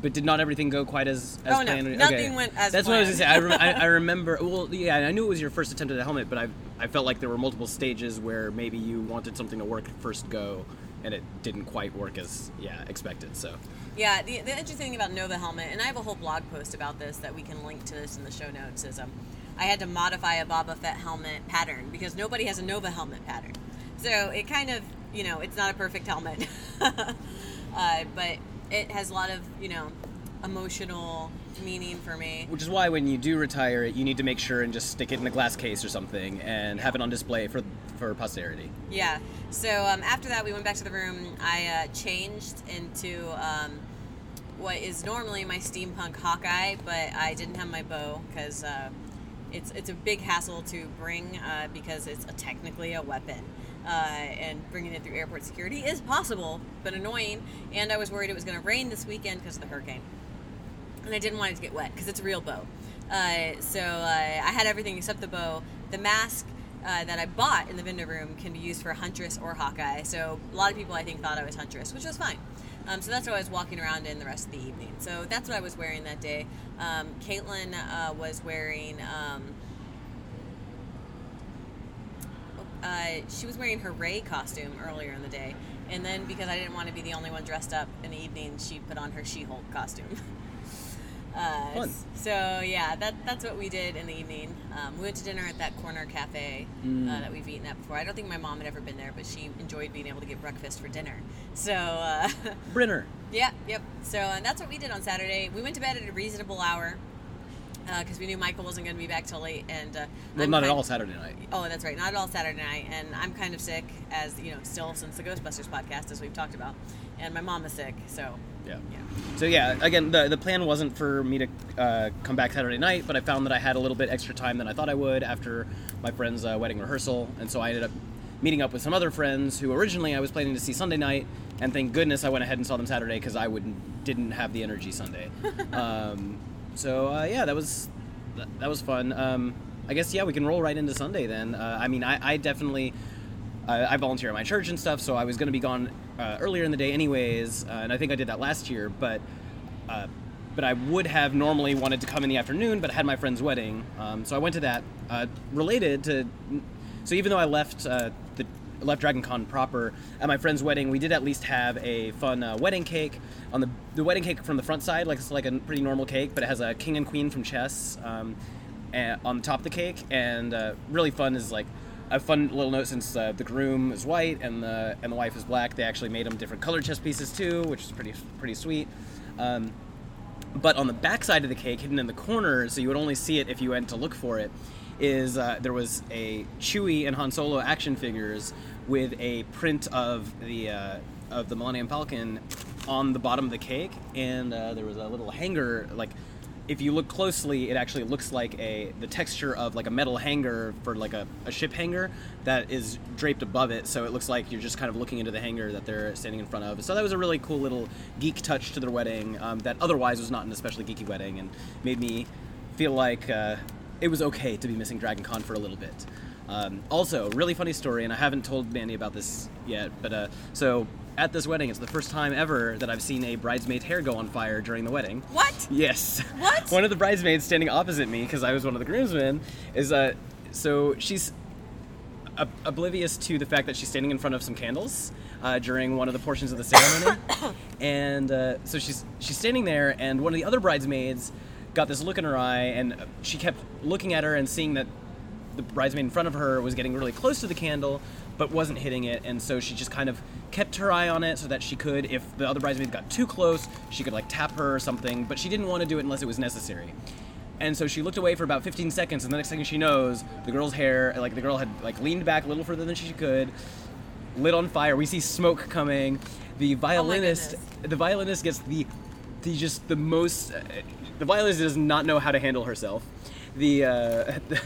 but did not everything go quite as as Oh, no, planned? nothing went as That's what I was gonna say. I, planned. rem- I, I (laughs) remember. Well, yeah, I knew it was your first attempt at a helmet, but I I felt like there were multiple stages where maybe you wanted something to work first go, and it didn't quite work as yeah expected. So Yeah, the, the interesting thing about Nova Helmet, and I have a whole blog post about this that we can link to this in the show notes, is um, I had to modify a Boba Fett helmet pattern because nobody has a Nova helmet pattern. So it kind of, you know, it's not a perfect helmet. (laughs) uh, but it has a lot of, you know, emotional meaning for me. Which is why when you do retire it, you need to make sure and just stick it in a glass case or something and have it on display for for posterity. Yeah. So um, after that, we went back to the room. I uh, changed into um, what is normally my steampunk Hawkeye, but I didn't have my bow because uh, it's it's a big hassle to bring uh, because it's a, technically a weapon. Uh, and bringing it through airport security is possible, but annoying. And I was worried it was going to rain this weekend because of the hurricane and I didn't want it to get wet because it's a real bow. Uh, so uh, I had everything except the bow. The mask uh, that I bought in the vendor room can be used for Huntress or Hawkeye. So a lot of people I think thought I was Huntress, which was fine. Um, so that's what I was walking around in the rest of the evening. So that's what I was wearing that day. Um, Caitlin uh, was wearing. Um, uh, she was wearing her Rey costume earlier in the day, and then because I didn't want to be the only one dressed up in the evening, she put on her She-Hulk costume. (laughs) Uh, Fun. So yeah, that that's what we did in the evening. Um, we went to dinner at that corner cafe Mm. uh, that we've eaten at before. I don't think my mom had ever been there, but she enjoyed being able to get breakfast for dinner. So uh, (laughs) Brinner. yeah, yep. So and that's what we did on Saturday. We went to bed at a reasonable hour because we knew Michael wasn't going to be back till late. And uh, Well, I'm not at all Saturday night. Oh, that's right. Not at all Saturday night. And I'm kind of sick, as you know, still since the Ghostbusters podcast, as we've talked about. And my mom is sick, so Yeah. yeah. So yeah, again, the the plan wasn't for me to uh, come back Saturday night, but I found that I had a little bit extra time than I thought I would after my friend's uh, wedding rehearsal, and so I ended up meeting up with some other friends who originally I was planning to see Sunday night, and thank goodness I went ahead and saw them Saturday because I wouldn't didn't have the energy Sunday. (laughs) um, so uh, yeah, that was that, that was fun. Um, I guess yeah, we can roll right into Sunday then. Uh, I mean, I, I definitely. Uh, I volunteer at my church and stuff, so I was going to be gone uh, earlier in the day, anyways, uh, and I think I did that last year. But uh, but I would have normally wanted to come in the afternoon, but I had my friend's wedding, um, so I went to that. Uh, related to, so even though I left uh, the left Dragon Con proper, at my friend's wedding, we did at least have a fun uh, wedding cake. On the the wedding cake from the front side, like it's like a pretty normal cake, but it has a king and queen from chess um, on the top of the cake, and really fun is like a fun little note since uh, the groom is white and the and the wife is black. They actually made them different colored chess pieces too, which is pretty pretty sweet. Um, but on the back side of the cake, hidden in the corner, so you would only see it if you went to look for it, is uh, there was a Chewie and Han Solo action figures with a print of the uh, of the Millennium Falcon on the bottom of the cake, and uh, there was a little hangar like. If you look closely, it actually looks like a the texture of like a metal hangar for like a, a ship hangar that is draped above it. So it looks like you're just kind of looking into the hangar that they're standing in front of. So that was a really cool little geek touch to their wedding um, that otherwise was not an especially geeky wedding and made me feel like uh, it was okay to be missing Dragon Con for a little bit. Um, also, really funny story, and I haven't told Mandy about this yet, but uh, so at this wedding, it's the first time ever that I've seen a bridesmaid's hair go on fire during the wedding. What? Yes. What? One of the bridesmaids standing opposite me, because I was one of the groomsmen, is uh, so she's ob- oblivious to the fact that she's standing in front of some candles uh, during one of the portions of the ceremony, (coughs) and uh, so she's she's standing there, and one of the other bridesmaids got this look in her eye, and she kept looking at her and seeing that the bridesmaid in front of her was getting really close to the candle, but wasn't hitting it, and so she just kind of kept her eye on it so that she could, if the other bridesmaid got too close, she could like tap her or something, but she didn't want to do it unless it was necessary. And so she looked away for about 15 seconds, and the next thing she knows, the girl's hair, like the girl had like leaned back a little further than she could, lit on fire. We see smoke coming. The violinist, goodness. the violinist gets the, the just the most. Uh, the violinist does not know how to handle herself. The uh, (laughs) the,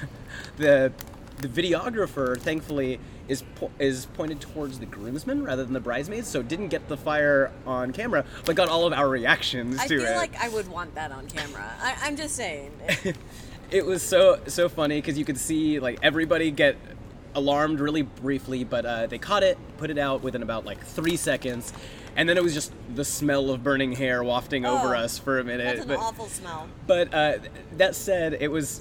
the the videographer, thankfully, is po- is pointed towards the groomsmen rather than the bridesmaids, so didn't get the fire on camera, but got all of our reactions I to feel it. like I would want that on camera. I, I'm just saying. (laughs) it was so so funny because you could see like everybody get alarmed really briefly, but uh, they caught it, put it out within about like three seconds, and then it was just the smell of burning hair wafting over Oh, us for a minute. That's an but, awful smell. but uh, that said, it was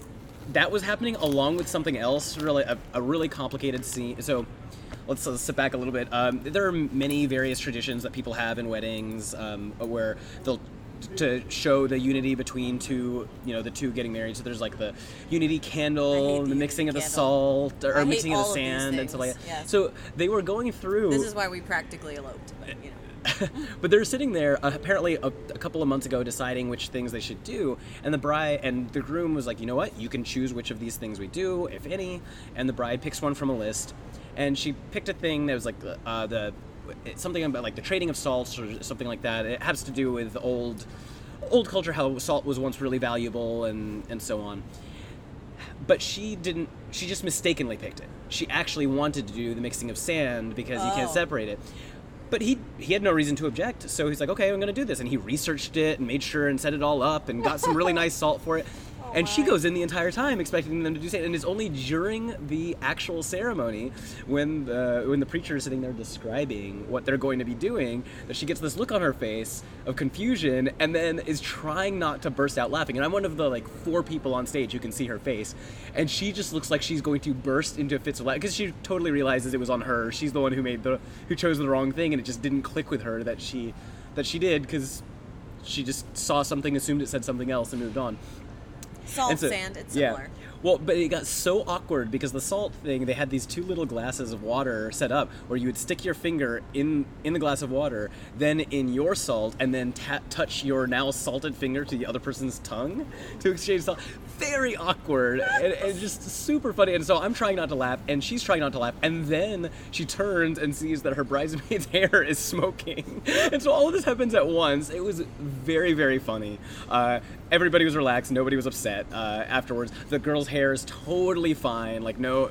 that was happening along with something else, really a, a really complicated scene. So. Let's, let's sit back a little bit. Um, there are many various traditions that people have in weddings um, where they'll to show the unity between two, you know, the two getting married. So there's like the unity candle, the the mixing of the unity salt, or mixing of the of sand, and stuff like that. yes. So they were going through. This is why we practically eloped. But, you know. (laughs) but they're sitting there uh, apparently a, a couple of months ago deciding which things they should do and the bride and the groom was like you know what? You can choose which of these things we do if any. And the bride picks one from a list and she picked a thing that was like the, uh, the something about like the trading of salts or something like that. It has to do with old old culture how salt was once really valuable and and so on. But she didn't she just mistakenly picked it. She actually wanted to do the mixing of sand because you can't Oh. separate it but he he had no reason to object. So he's like okay i'm going to do this. And he researched it and made sure and set it all up and got some really (laughs) nice salt for it and she goes in the entire time expecting them to do sand and it's only during the actual ceremony when the when the preacher is sitting there describing what they're going to be doing that she gets this look on her face of confusion and then is trying not to burst out laughing. And i'm one of the like four people on stage who can see her face. And she just looks like she's going to burst into fits of laughter because she totally realizes it was on her. She's the one who made the who chose the wrong thing and it just didn't click with her that she that she did because she just saw something assumed it said something else and moved on Salt, and so- sand, it's yeah. similar. Well, but it got so awkward because the salt thing, they had these two little glasses of water set up where you would stick your finger in in the glass of water, then in your salt, and then ta- touch your now salted finger to the other person's tongue to exchange salt. Very awkward and, and just super funny. And so I'm trying not to laugh, and she's trying not to laugh, and then she turns and sees that her bridesmaid's (laughs) hair is smoking, and so all of this happens at once. It was very very funny. Uh, everybody was relaxed, nobody was upset uh, afterwards. The girl's hair is totally fine, like no,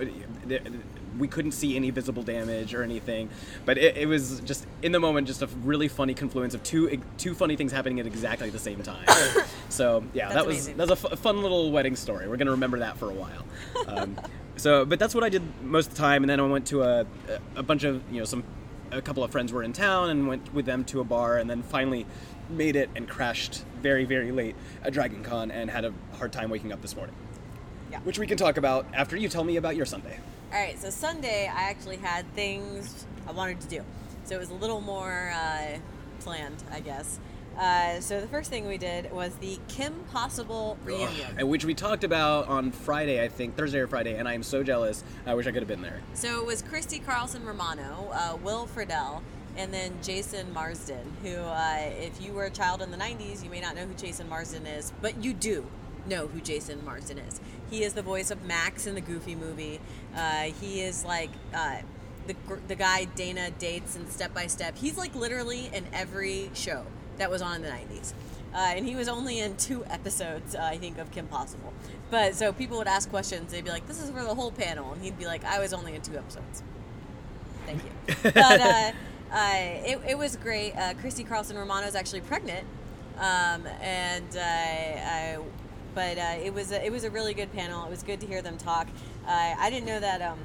we couldn't see any visible damage or anything. But it, it was just in the moment, just a really funny confluence of two two funny things happening at exactly the same time. (coughs) so yeah, That's that was amazing. that was a fun little wedding story. We're gonna remember that for a while. Um, (laughs) so, but that's what I did most of the time, and then I went to a a bunch of you know some a couple of friends were in town and went with them to a bar, and then finally made it and crashed very very late at Dragon Con and had a hard time waking up this morning. Yeah. Which we can talk about after you tell me about your Sunday. All right, so Sunday I actually had things I wanted to do, so it was a little more uh, planned, I guess. Uh, so the first thing we did was the Kim Possible reunion. And which we talked about on Friday, I think Thursday or Friday, and I am so jealous. I wish I could have been there. So it was Christy Carlson Romano, uh, Will Friedle, and then Jason Marsden, who, uh, if you were a child in the 90s, you may not know who Jason Marsden is, but you do know who Jason Marsden is. He is the voice of Max in the Goofy movie. Uh, he is like uh, the, the guy Dana dates in Step by Step. He's like literally in every show that was on in the 90s. Uh, and he was only in two episodes, uh, I think, of Kim Possible. But so people would ask questions. They'd be like, "This is for the whole panel," and he'd be like, "I was only in two episodes." Thank you. (laughs) but uh, uh, it, it was great. Uh, Christy Carlson Romano is actually pregnant, um, and uh, I, but uh, it was a, it was a really good panel. It was good to hear them talk. Uh, I didn't know that um,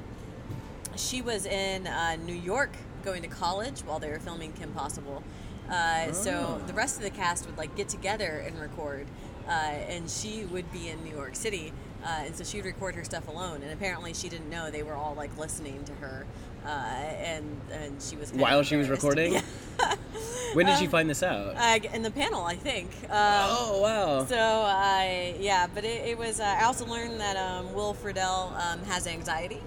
she was in uh, New York going to college while they were filming Kim Possible. Uh, So Oh. the rest of the cast would like get together and record, uh, and she would be in New York City, uh, and so she would record her stuff alone. And apparently, she didn't know they were all like listening to her, uh, and and she was While she was recording? Yeah. (laughs) When did she find this out? Uh, in the panel, I think. Um, oh wow! so I yeah, but it, it was. Uh, I also learned that um, Will Friedle um, has anxiety,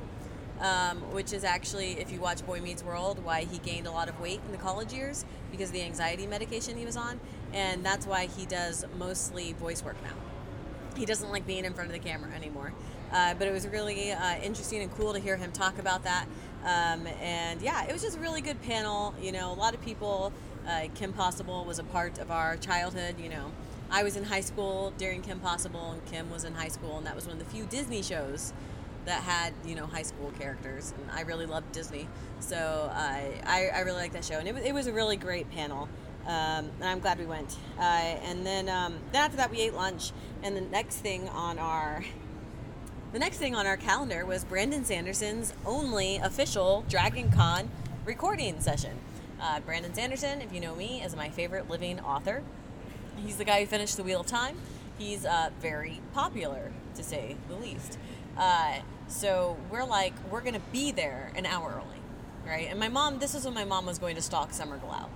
um, which is actually, if you watch Boy Meets World, why he gained a lot of weight in the college years because of the anxiety medication he was on, and that's why he does mostly voice work now. He doesn't like being in front of the camera anymore. Uh, but it was really uh, interesting and cool to hear him talk about that. Um, and yeah, it was just a really good panel. You know, a lot of people. Uh, Kim Possible was a part of our childhood. You know, I was in high school during Kim Possible, and Kim was in high school, and that was one of the few Disney shows that had you know high school characters, and I really loved Disney. So I I, I really liked that show, and it was, it was a really great panel. Um, and I'm glad we went. Uh, and then um, then after that we ate lunch, and the next thing on our the next thing on our calendar was Brandon Sanderson's only official Dragon Con recording session. Uh, Brandon Sanderson, if you know me, is my favorite living author. He's the guy who finished The Wheel of Time. He's uh, very popular, to say the least. Uh, so we're like, we're going to be there an hour early, right? And my mom, this is when my mom was going to stalk Summer Glau.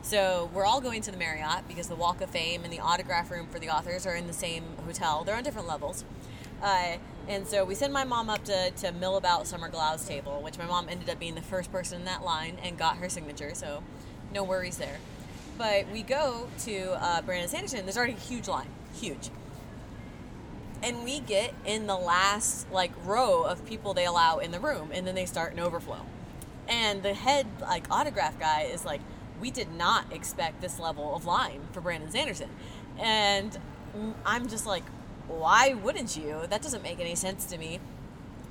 So we're all going to the Marriott because the Walk of Fame and the autograph room for the authors are in the same hotel. They're on different levels. Uh, and so we send my mom up to, to mill about Summer Glau's table, which my mom ended up being the first person in that line and got her signature, so no worries there. But we go to uh, Brandon Sanderson. There's already a huge line, huge. And we get in the last like row of people they allow in the room, and then they start an overflow. And the head like autograph guy is like, we did not expect this level of line for Brandon Sanderson, and I'm just like, why wouldn't you? That doesn't make any sense to me.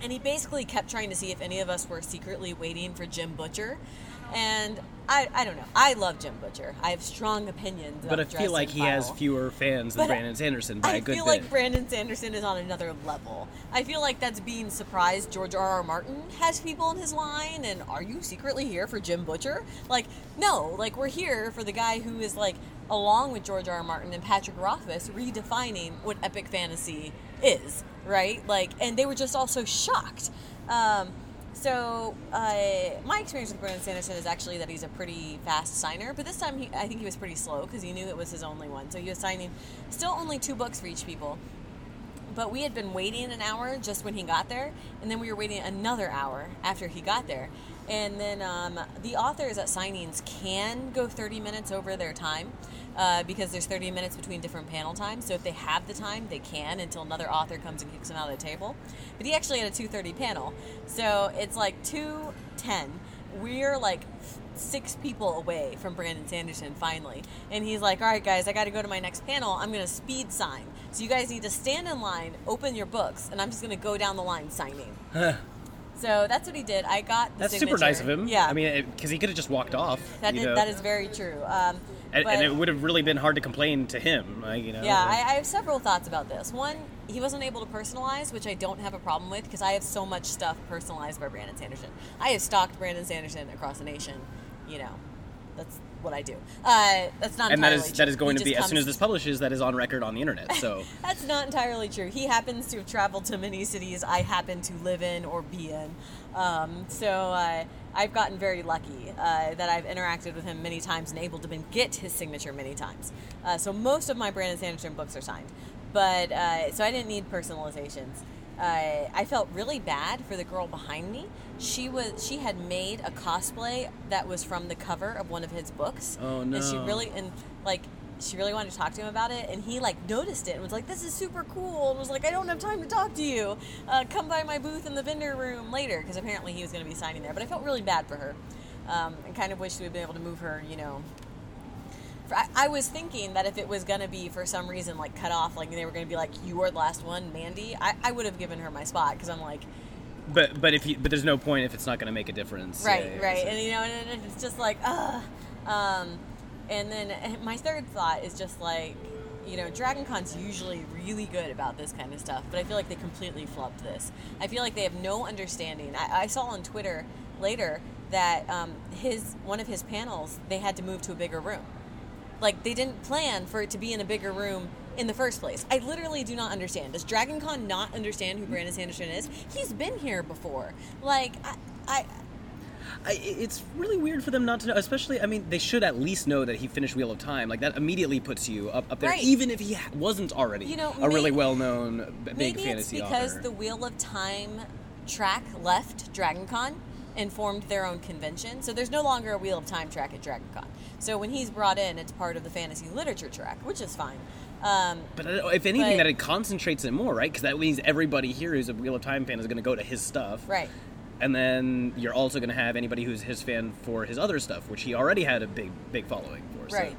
And he basically kept trying to see if any of us were secretly waiting for Jim Butcher. And I, I don't know. I love Jim Butcher. I have strong opinions. but I feel like he has fewer fans than But Brandon Sanderson by I a good feel like Brandon Sanderson is on another level. I feel like that's being surprised. George R. R. Martin has people in his line, and are you secretly here for Jim Butcher? Like, no, like we're here for the guy who is like, along with George R. R. Martin and Patrick Rothfuss, redefining what epic fantasy is, right? Like, and they were just all so shocked. Um, so uh, my experience with Brandon Sanderson is actually that he's a pretty fast signer, but this time he, I think he was pretty slow because he knew it was his only one. So he was signing still only two books for each people. But we had been waiting an hour just when he got there, and then we were waiting another hour after he got there. And then um, the authors at signings can go 30 minutes over their time uh, because there's 30 minutes between different panel times. So if they have the time, they can until another author comes and kicks them out of the table. But he actually had a 2:30 panel, so it's like 2:10. We're like six people away from Brandon Sanderson finally. And he's like, all right, guys, I got to go to my next panel. I'm going to speed sign. So you guys need to stand in line, open your books, and I'm just going to go down the line signing. So that's what he did. I got the That's super nice of him. Yeah. I mean, because he could have just walked off. that, is, that is very true. Um, and, but- and it would have really been hard to complain to him. Like, you know. Yeah, like- I, I have several thoughts about this. One, he wasn't able to personalize, which I don't have a problem with because I have so much stuff personalized by Brandon Sanderson. I have stalked Brandon Sanderson across the nation. You know, that's what I do. Uh, that's not and that is true. that is going He to be as soon as this publishes, that is on record on the internet. So (laughs) That's not entirely true. He happens to have traveled to many cities I happen to live in or be in. Um, so uh, I've gotten very lucky uh, that I've interacted with him many times and able to been, get his signature many times. Uh, so most of my Brandon Sanderson books are signed. But uh, so I didn't need personalizations. Uh, I felt really bad for the girl behind me. She was she had made a cosplay that was from the cover of one of his books. Oh, And she really and like she really wanted to talk to him about it. And he like noticed it and was like this is super cool. And was like i don't have time to talk to you. Uh, come by my booth in the vendor room later. Because apparently he was going to be signing there. But i felt really bad for her. Um, and kind of wished we'd been able to move her you know. I, was thinking that if it was going to be for some reason like cut off like they were going to be like you are the last one mandy i, I would have given her my spot. Because i'm like but but if you but there's no point if it's not going to make a difference. right Yeah, right and you know and, and it's just like ugh um, and then and my third thought is just like you know dragon con's usually really good about this kind of stuff but i feel like they completely flubbed this. I feel like they have no understanding. I, I saw on twitter later that um, his one of his panels they had to move to a bigger room. Like they didn't plan for it to be in a bigger room in the first place. I literally do not understand. Does Dragon Con not understand who Brandon Sanderson is? He's been here before. Like I, I I, it's really weird for them not to know. Especially, I mean, they should at least know that he finished Wheel of Time. Like that immediately puts you up, up there, Right. even if he wasn't already You know, a really well-known b- big maybe it's because author. the Wheel of Time track left Dragon Con and formed their own convention. So there's no longer a Wheel of Time track at Dragon Con. So when he's brought in, it's part of the fantasy literature track, which is fine. Um, But I don't- if anything, But- that it concentrates it more, right? Because that means everybody here who's a Wheel of Time fan is going to go to his stuff, right. And then you're also going to have anybody who's his fan for his other stuff, which he already had a big, big following for. so- Right.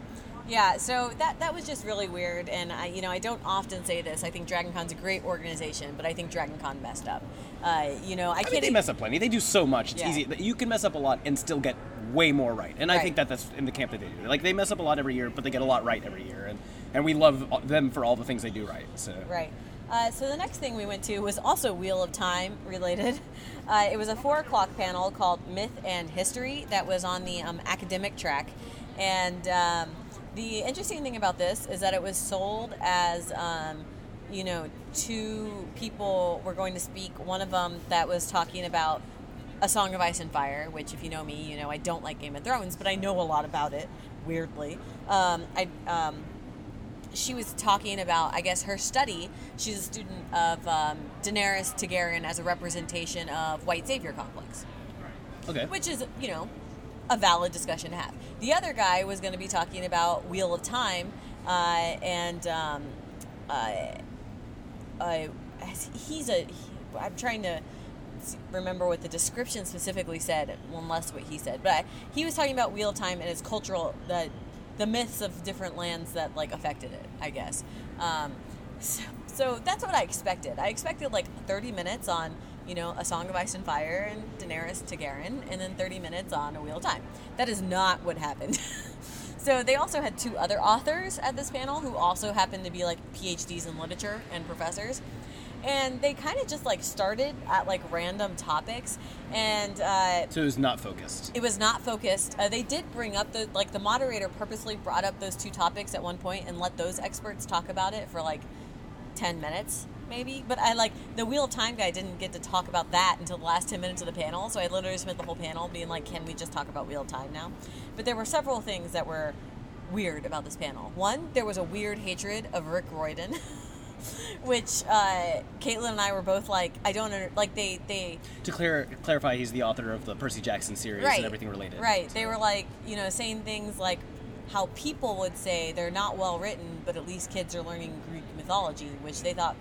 Yeah, so that that was just really weird, and I, you know, I don't often say this. I think Dragon Con's a great organization, but I think Dragon Con messed up. Uh, you know, I, I can't. mean, they mess up plenty. They do so much. It's Yeah. easy. You can mess up a lot and still get way more right. And I think that that's in the camp that they do. Like they mess up a lot every year, but they get a lot right every year, and and we love them for all the things they do right. So Right. Uh, so the next thing we went to was also Wheel of Time related. (laughs) Uh, it was a four o'clock panel called Myth and History that was on the um, academic track, and um, the interesting thing about this is that it was sold as. Um, you know, two people were going to speak. One of them that was talking about a Song of Ice and Fire, which, if you know me, you know I don't like Game of Thrones, but I know a lot about it. Weirdly, um, I um, she was talking about, I guess, her study. She's a student of um, Daenerys Targaryen as a representation of white savior complex, okay. which is, you know, a valid discussion to have. The other guy was going to be talking about Wheel of Time, uh, and um, uh, uh, he's a. He, I'm trying to remember what the description specifically said, unless what he said. But I, he was talking about Wheel of Time and its cultural the the myths of different lands that like affected it. I guess. Um, so, so that's what I expected. I expected like 30 minutes on you know a Song of Ice and Fire and Daenerys Targaryen, and then 30 minutes on a Wheel of Time. That is not what happened. (laughs) So they also had two other authors at this panel who also happened to be like PhDs in literature and professors. And they kind of just like started at like random topics, and uh, So it was not focused. it was not focused. Uh, they did bring up the like the moderator purposely brought up those two topics at one point and let those experts talk about it for like ten minutes maybe. But I like the Wheel of Time guy didn't get to talk about that until the last ten minutes of the panel. So I literally spent the whole panel being like, "Can we just talk about Wheel of Time now?" But there were several things that were weird about this panel. One, there was a weird hatred of Rick Riordan. (laughs) (laughs) Which uh, Caitlin and I were both like, I don't under, like they they To clear, clarify, he's the author of the Percy Jackson series and everything related. Right. They were like, you know, saying things like how people would say they're not well written, but at least kids are learning Greek mythology, which they thought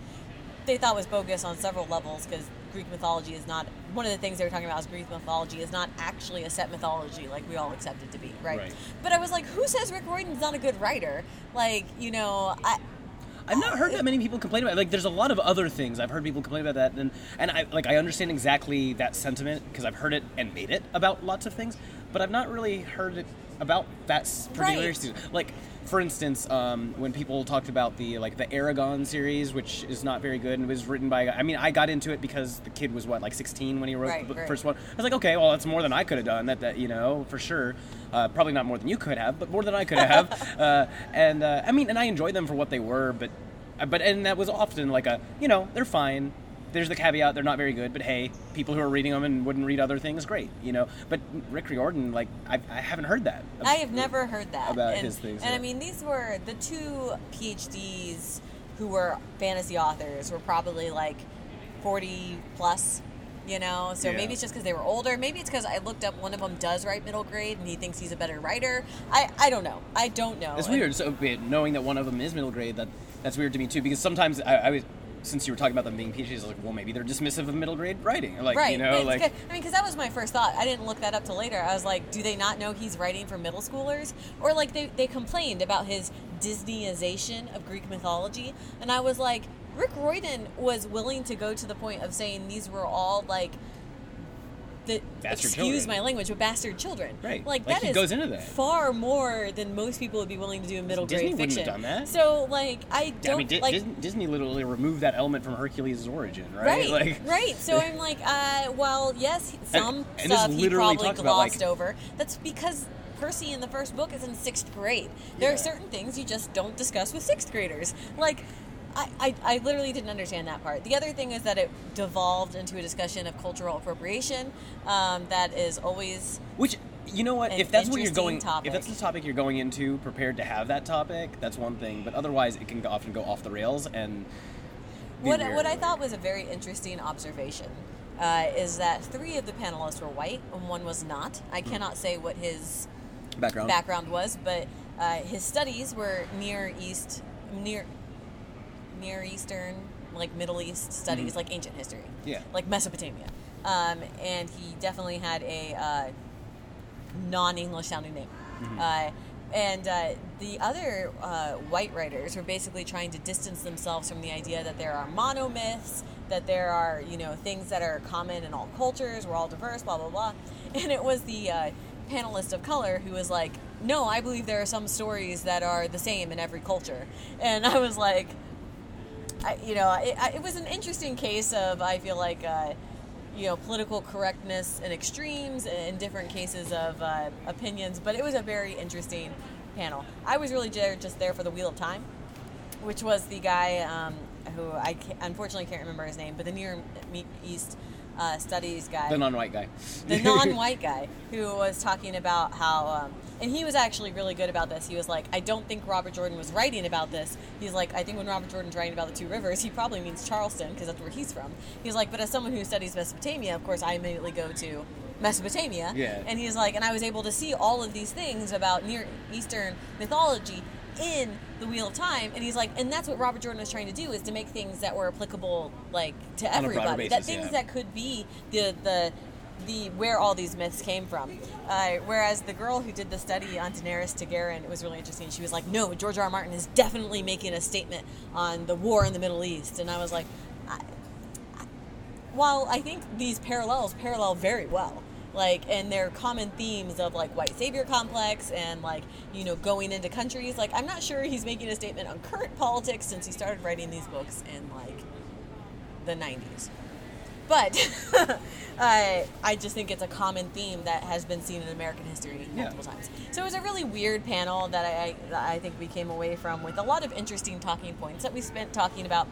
they thought was bogus on several levels because Greek mythology is not one of the things they were talking about is Greek mythology is not actually a set mythology like we all accept it to be, right? Right. But I was like, who says Rick Riordan's not a good writer? Like, you know, I I've not heard that many people complain about. It. Like, there's a lot of other things I've heard people complain about that, and and I like I understand exactly that sentiment because I've heard it and made it about lots of things, but I've not really heard it about that particular Right. season. Like, for instance, um, when people talked about the like the Eragon series, which is not very good and was written by. I mean, I got into it because the kid was what like 16 when he wrote Right, the right. first one. I was like, okay, well, that's more than I could have done. That that you know for sure. Uh, probably not more than you could have, but more than I could have. (laughs) uh, and uh, I mean, and I enjoyed them for what they were, but uh, but and that was often like a you know they're fine. There's the caveat they're not very good, but hey, people who are reading them and wouldn't read other things, great, you know. But Rick Riordan, like I, I haven't heard that. I have never heard that About and, his things, And I mean, these were the two PhDs who were fantasy authors were probably like forty plus. You know, so Yeah. maybe it's just because they were older. Maybe it's because I looked up one of them does write middle grade and he thinks he's a better writer. I, I don't know. I don't know. It's And- weird. So knowing that one of them is middle grade, that that's weird to me too. Because sometimes I, I was, since you were talking about them being PhDs, I was like, well, maybe they're dismissive of middle grade writing, like right. you know, it's like good. I mean, because that was my first thought. I didn't look that up till later. I was like, do they not know he's writing for middle schoolers? Or like they, they complained about his Disneyization of Greek mythology, and I was like, Rick Riordan was willing to go to the point of saying these were all like. The, Bastard excuse children. my language, but bastard children. Right. Like, Like, that he is goes into that. far more than most people would be willing to do in middle Disney grade wouldn't have fiction. done that. So like I don't I mean, like Disney, Disney literally removed that element from Hercules' origin, right? Right, (laughs) Like, right. So I'm like, uh, well, yes, some And- and stuff he probably talks about, like- glossed over. That's because Percy in the first book is in sixth grade. There Yeah. are certain things you just don't discuss with sixth graders. Like, I, I, I literally didn't understand that part. The other thing is that it devolved into a discussion of cultural appropriation. Um, that is always Which you know what? If that's what you're going, topic. if that's the topic you're going into, prepared to have that topic, that's one thing. But otherwise, it can often go off the rails and. what, weird, what I thought was a very interesting observation uh, is that three of the panelists were white and one was not. Hmm. I cannot say what his background. background was, but uh, his studies were Near East, near Near Eastern, like Middle East studies, Mhm. like ancient history, Yeah. like Mesopotamia. Um, and he definitely had a uh, non-English sounding name. Mm-hmm. Uh, and uh, the other uh, white writers were basically trying to distance themselves from the idea that there are monomyths, that there are you know things that are common in all cultures, we're all diverse, blah blah blah. (laughs) And it was the uh, panelist of color who was like, "No, I believe there are some stories that are the same in every culture." And I was like, I, you know, it, I, it was an interesting case of I feel like uh, you know political correctness and extremes in different cases of uh, opinions, but it was a very interesting panel. I was really just there for the Wheel of Time, which was the guy um, who I ca unfortunately can't remember his name, but the Near East uh, Studies guy. The non-white guy. the non-white (laughs) guy who was talking about how um, and he was actually really good about this. He was like i don't think robert jordan was writing about this. He's like i think when robert jordan's writing about the two rivers he probably means charleston because that's where he's from. He's like but as someone who studies mesopotamia of course i immediately go to mesopotamia. Yeah. and he's like and i was able to see all of these things about near eastern mythology in the wheel of time and he's like and that's what robert jordan was trying to do is to make things that were applicable like to On a broader everybody that things yeah. that could be the the the where all these myths came from. Uh, whereas the girl who did the study on Daenerys Targaryen, it was really interesting. She was like, "No, George R. R. Martin is definitely making a statement on the war in the Middle East," and I was like, I, I, "While I think these parallels parallel very well." Like and they're common themes of like white savior complex and like you know going into countries. Like I'm not sure he's making a statement on current politics since he started writing these books in like the 90s. But I, (laughs) uh, I just think it's a common theme that has been seen in American history Yeah. multiple times. So it was a really weird panel that I, I, I think we came away from with a lot of interesting talking points that we spent talking about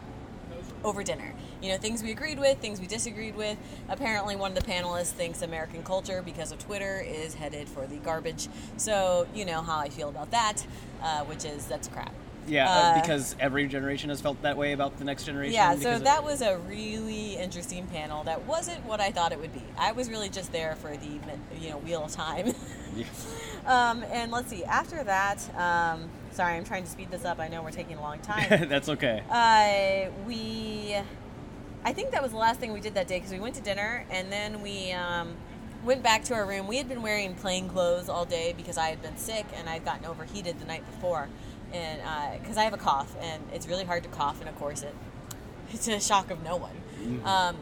over dinner. You know, things we agreed with, things we disagreed with. Apparently, one of the panelists thinks American culture, because of Twitter, is headed for the garbage. So, you know how I feel about that, uh, which is that's crap. Yeah, uh, Uh, because every generation has felt that way about the next generation. Yeah, so that was a really interesting panel. That wasn't what I thought it would be. I was really just there for the you know wheel of time. Yeah. (laughs) um, and let's see. After that, um, sorry, I'm trying to speed this up. I know we're taking a long time. (laughs) That's okay. uh, we, I think that was the last thing we did that day because we went to dinner and then we um, went back to our room. We had been wearing plain clothes all day because I had been sick and I'd gotten overheated the night before, and because I have a cough and it's really hard to cough in a corset. It's a shock of no one. Um,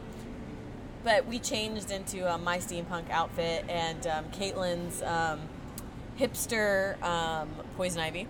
but we changed into um, my steampunk outfit and um, Caitlin's um, hipster um, poison ivy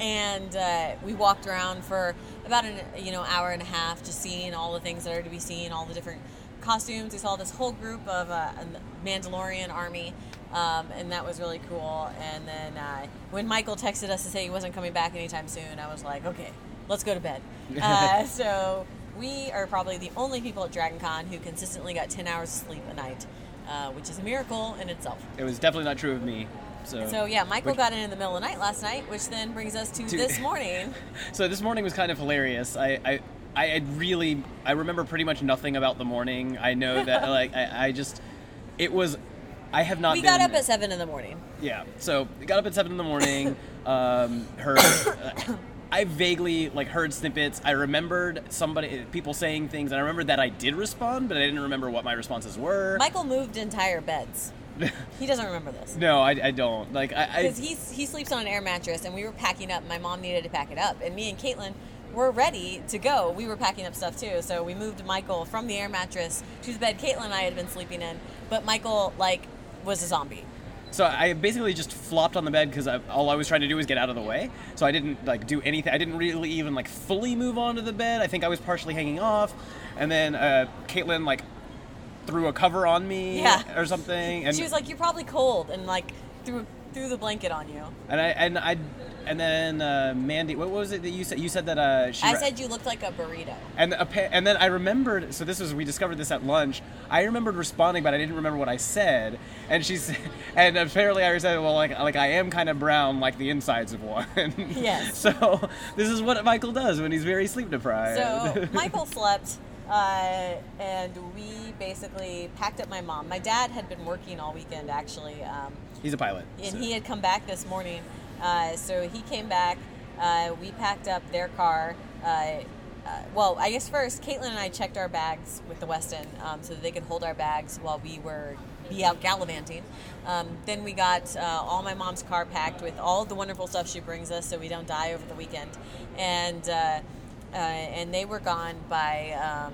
and uh, we walked around for about an you know hour and a half just seeing all the things that are to be seen all the different costumes we saw this whole group of uh, a mandalorian army Um, and that was really cool. And then uh, when Michael texted us to say he wasn't coming back anytime soon, I was like, okay, let's go to bed. (laughs) Uh, so we are probably the only people at Dragon Con who consistently got 10 hours of sleep a night, uh, which is a miracle in itself. It was definitely not true of me. So, So yeah, Michael Which- got in in the middle of the night last night, which then brings us to To- this morning. (laughs) So this morning was kind of hilarious. I, I, I had really, I remember pretty much nothing about the morning. I know that, (laughs) like, I, I just, it was, I have not. We been, got up at seven in the morning. Yeah. So we got up at seven in the morning. (laughs) um, heard. Uh, (coughs) I vaguely like heard snippets. I remembered somebody, people saying things, and I remembered that I did respond, but I didn't remember what my responses were. Michael moved entire beds. (laughs) He doesn't remember this. no, I, I don't. Like I, I because he he sleeps on an air mattress, and we were packing up. My mom needed to pack it up, and me and Caitlin were ready to go. We were packing up stuff too, so we moved Michael from the air mattress to the bed Caitlin and I had been sleeping in. But Michael like was a zombie. So I basically just flopped on the bed because all I was trying to do was get out of the way. So I didn't like do anything. I didn't really even like fully move onto the bed. I think I was partially hanging off, and then uh, Caitlin like threw a cover on me Yeah. or something, and she was like, "You're probably cold," and like threw threw the blanket on you. and I and I and then uh, Mandy, what was it that you said? You said that uh, she. I said you looked like a burrito. And appa- and then I remembered. So this was we discovered this at lunch. I remembered responding, but I didn't remember what I said. And she's (laughs) and apparently I said, well, like like I am kind of brown, like the insides of one. Yes. (laughs) so this is what Michael does when he's very sleep deprived. So Michael (laughs) slept, uh, and we basically packed up my mom. My dad had been working all weekend actually, um, he's a pilot. and so- he had come back this morning. Uh, so he came back. Uh, we packed up their car. Uh, uh, well, I guess first, Caitlin and I checked our bags with the Westin um, so that they could hold our bags while we were be out gallivanting. Um, then we got uh, all my mom's car packed with all the wonderful stuff she brings us, so we don't die over the weekend. And uh, uh, and they were gone by um,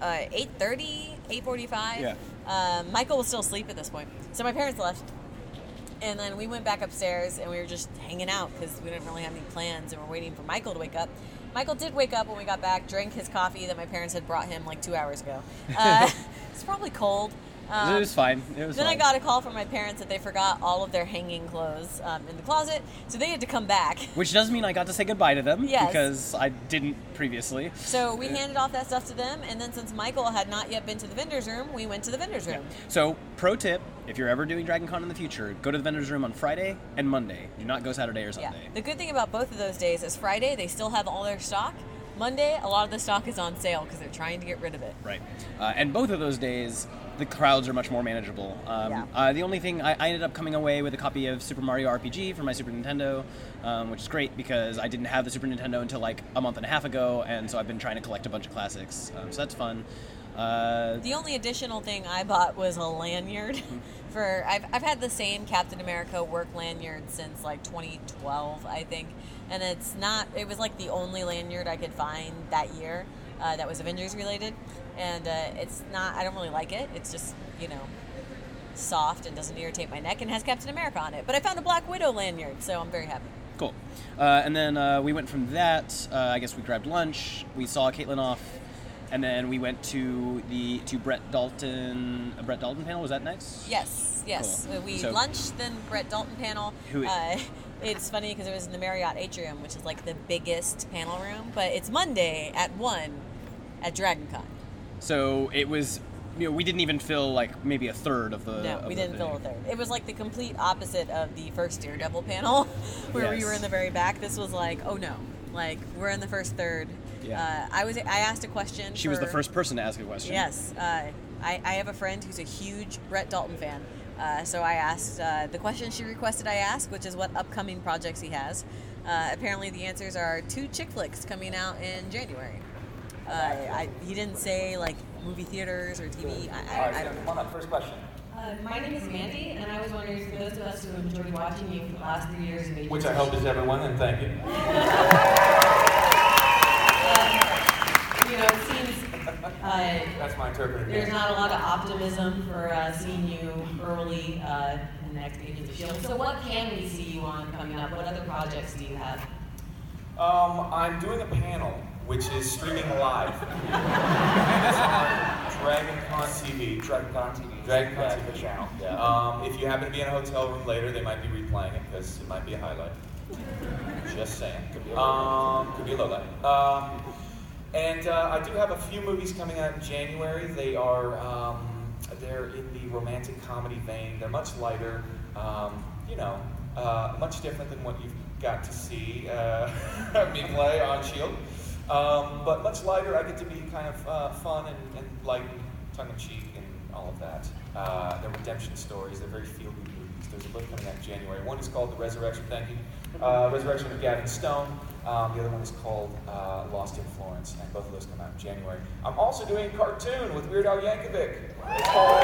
uh, 8.30, 8.45. Yeah. Um, Michael was still asleep at this point. So my parents left. And then we went back upstairs and we were just hanging out because we didn't really have any plans and we're waiting for Michael to wake up. Michael did wake up when we got back, drank his coffee that my parents had brought him like two hours ago. Uh, (laughs) it's probably cold. Um, it was fine. It was then I got a call from my parents that they forgot all of their hanging clothes um, in the closet, so they had to come back. Which does mean I got to say goodbye to them Yes. because I didn't previously. So we handed off that stuff to them, and then since Michael had not yet been to the vendor's room, we went to the vendor's room. So, pro tip: if you're ever doing Dragon Con in the future, go to the vendor's room on Friday and Monday. Do not go Saturday or Yeah. Sunday. The good thing about both of those days is Friday they still have all their stock. Monday, a lot of the stock is on sale because they're trying to get rid of it. Right. Uh, and both of those days, the crowds are much more manageable. Um, Yeah. uh, the only thing, I, I ended up coming away with a copy of Super Mario RPG for my Super Nintendo, um, which is great because I didn't have the Super Nintendo until like a month and a half ago, and so I've been trying to collect a bunch of classics. Um, so that's fun. Uh, The only additional thing I bought was a lanyard. (laughs) For I've, I've had the same Captain America work lanyard since like 2012, I think, and it's not. It was like the only lanyard I could find that year uh, that was Avengers related, and uh, it's not. I don't really like it. It's just you know soft and doesn't irritate my neck and has Captain America on it. But I found a Black Widow lanyard, so I'm very happy. Cool. Uh, and then uh, we went from that. Uh, I guess we grabbed lunch. We saw Caitlin off, and then we went to the to Brett Dalton. A Brett Dalton panel was that next? Yes, yes. Cool. Uh, We So- lunched, then Brett Dalton panel. Who- uh, it's funny because it was in the Marriott Atrium, which is like the biggest panel room, but it's Monday at 1 at Dragon Con. So it was. You know, we didn't even fill like maybe a third of the. No, we didn't fill a third. It was like the complete opposite of the first Daredevil panel, (laughs) where we were in the very back. This was like, oh no, like we're in the first third. Yeah. Uh, I was. I asked a question. She was the first person to ask a question. Yes, uh, I, I have a friend who's a huge Brett Dalton fan. Uh, so I asked uh, the question she requested I ask, which is what upcoming projects he has. Uh, apparently, the answers are two chick flicks coming out in January. Uh, I, he didn't say like movie theaters or TV. I, I, right, I don't come know. on up. First question. Uh, my name is Mandy, and I was wondering for those of us who have enjoyed watching you for the last three years of Which I hope is everyone, and thank you. (laughs) you know, it seems uh, That's my interpreter. there's not a lot of optimism for uh, seeing you early uh, in the next stages of Shield. So, what can we see you on coming up? What other projects do you have? Um, I'm doing a panel which is streaming live. It's (laughs) on Dragon Con TV. DragonCon TV. Dragon Con Yeah, TV channel. Yeah. Um, if you happen to be in a hotel room later, they might be replaying it because it might be a highlight. Just saying. Could be a Um, could be a low light. Um, and uh, I do have a few movies coming out in January. They are um, they're in the romantic comedy vein. They're much lighter. Um, you know, uh, much different than what you've got to see uh, (laughs) me play on Shield. Um, but much lighter. I get to be kind of uh, fun and, and light and tongue in cheek and all of that. Uh, they're redemption stories. They're very feel good movies. There's a book coming out in January. One is called The Resurrection. Thank you. Uh, Resurrection of Gavin Stone. Um, the other one is called uh, Lost in Florence, and both of those come out in January. I'm also doing a cartoon with Weird Al Yankovic. It's called,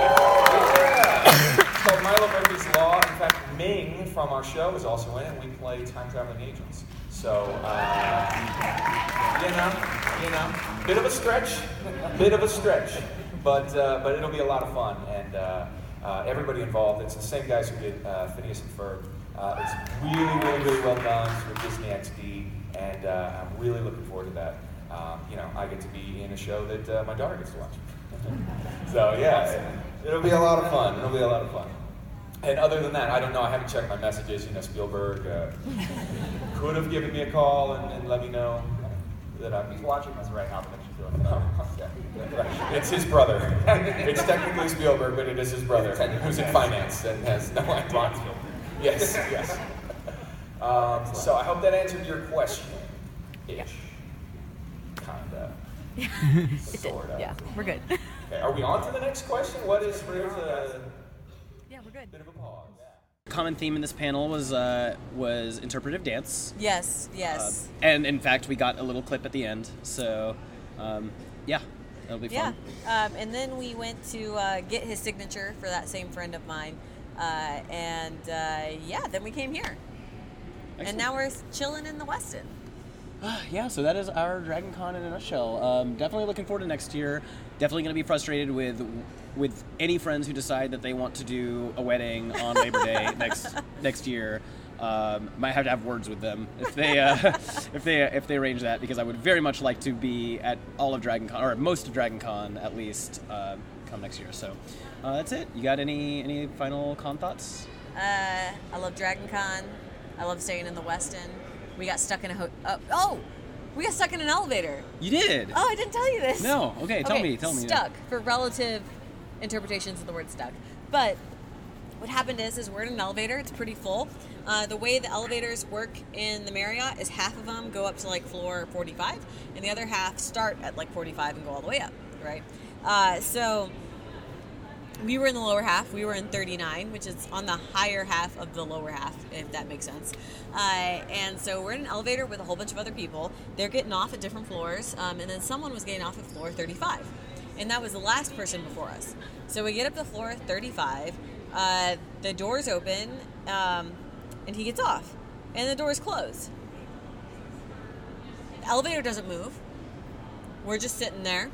yeah. it's called Milo Murphy's Law. In fact, Ming from our show is also in it. We play time traveling agents. So, uh, you know, you know, bit of a stretch, bit of a stretch, but uh, but it'll be a lot of fun, and uh, uh, everybody involved. It's the same guys who did uh, Phineas and Ferb. Uh, it's really, really, really well done with Disney XD, and I'm really looking forward to that. Um, you know, I get to be in a show that my daughter gets to watch. (laughs) so yeah, it, it'll be a lot of fun. It'll be a lot of fun. And other than that, I don't know. I haven't checked my messages. You know, Spielberg uh, could have given me a call and, and let me know that I'm He's watching us right now. That makes you feel Oh, yeah. It's his brother. it's technically Spielberg, but it is his brother who's in finance and has no idea. Yes, yes. Um, so I hope that answered your question. Ish. Kinda. (laughs) Sort of. Yeah, we're good. Okay, are we on to the next question? What is there's a yeah, we're good. bit of a pause. Common theme in this panel was uh, was interpretive dance, Yes, Uh, yes. and in fact, we got a little clip at the end. So, um, yeah, that'll be Yeah, fun. um, and then we went to uh, get his signature for that same friend of mine, uh, and uh, yeah, then we came here, and now we're chilling in the Westin. (sighs) yeah, so that is our Dragon Con in a nutshell. Um, definitely looking forward to next year. Definitely going to be frustrated with with any friends who decide that they want to do a wedding on Labor Day (laughs) next next year. Um, might have to have words with them if they uh, (laughs) if they if they arrange that because I would very much like to be at all of Dragon Con or most of Dragon Con at least uh, come next year. So uh, that's it. You got any any final con thoughts? Uh, I love Dragon Con. I love staying in the Westin. We got stuck in a ho- uh, oh, we got stuck in an elevator. You did. Oh, I didn't tell you this. No. Okay. Tell Okay, me. Tell me. Stuck for relative interpretations of the word stuck. But what happened is, is we're in an elevator. It's pretty full. Uh, the way the elevators work in the Marriott is half of them go up to like floor 45, and the other half start at like 45 and go all the way up, right? Uh, so we were in the lower half. We were in 39, which is on the higher half of the lower half, if that makes sense. Uh, and so we're in an elevator with a whole bunch of other people. They're getting off at different floors, um, and then someone was getting off at floor 35. And that was the last person before us. So we get up to floor 35. Uh, the doors open, um, and he gets off, and the doors close. The elevator doesn't move. We're just sitting there.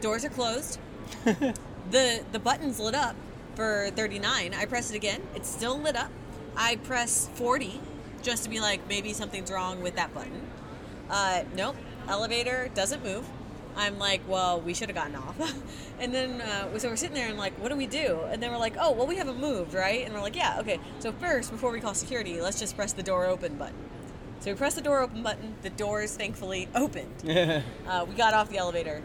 Doors are closed (laughs) the the button's lit up for 39 i press it again. It's still lit up. I press 40 just to be like maybe something's wrong with that button. Uh, nope. Elevator doesn't move. I'm like well we should have gotten off. (laughs) And then uh, so we're sitting there and like what do we do? And then we're like oh well we haven't moved right? And we're like yeah okay. So first before we call security let's just press the door open button. So we press the door open button. The doors thankfully opened. (laughs) Uh, we got off the elevator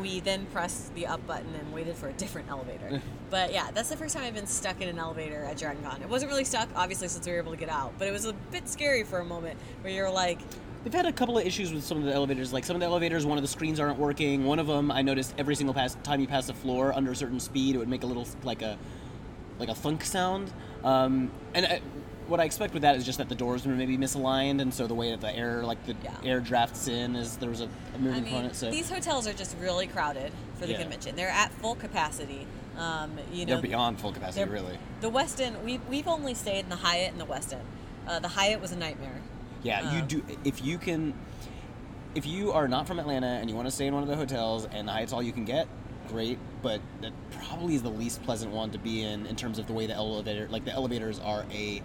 we then pressed the up button and waited for a different elevator. (laughs) but yeah, that's the first time I've been stuck in an elevator at Dragon Con. It wasn't really stuck, obviously, since we were able to get out, but it was a bit scary for a moment where you're like, They've had a couple of issues with some of the elevators. Like some of the elevators, one of the screens aren't working. One of them, I noticed every single pass, time you pass the floor under a certain speed, it would make a little like a like a thunk sound. Um, and I, what I expect with that is just that the doors were maybe misaligned, and so the way that the air like the Yeah. air drafts in is there was a, a I moving mean, component. So these hotels are just really crowded for the Yeah. convention. They're at full capacity. Um, you know, they're beyond full capacity, really. The Westin, we, we've only stayed in the Hyatt and the Westin. Uh, the Hyatt was a nightmare. Yeah, you Um, do. If you can, if you are not from Atlanta and you want to stay in one of the hotels and the Hyatt's all you can get, great. But that probably is the least pleasant one to be in in terms of the way the elevator, like the elevators, are a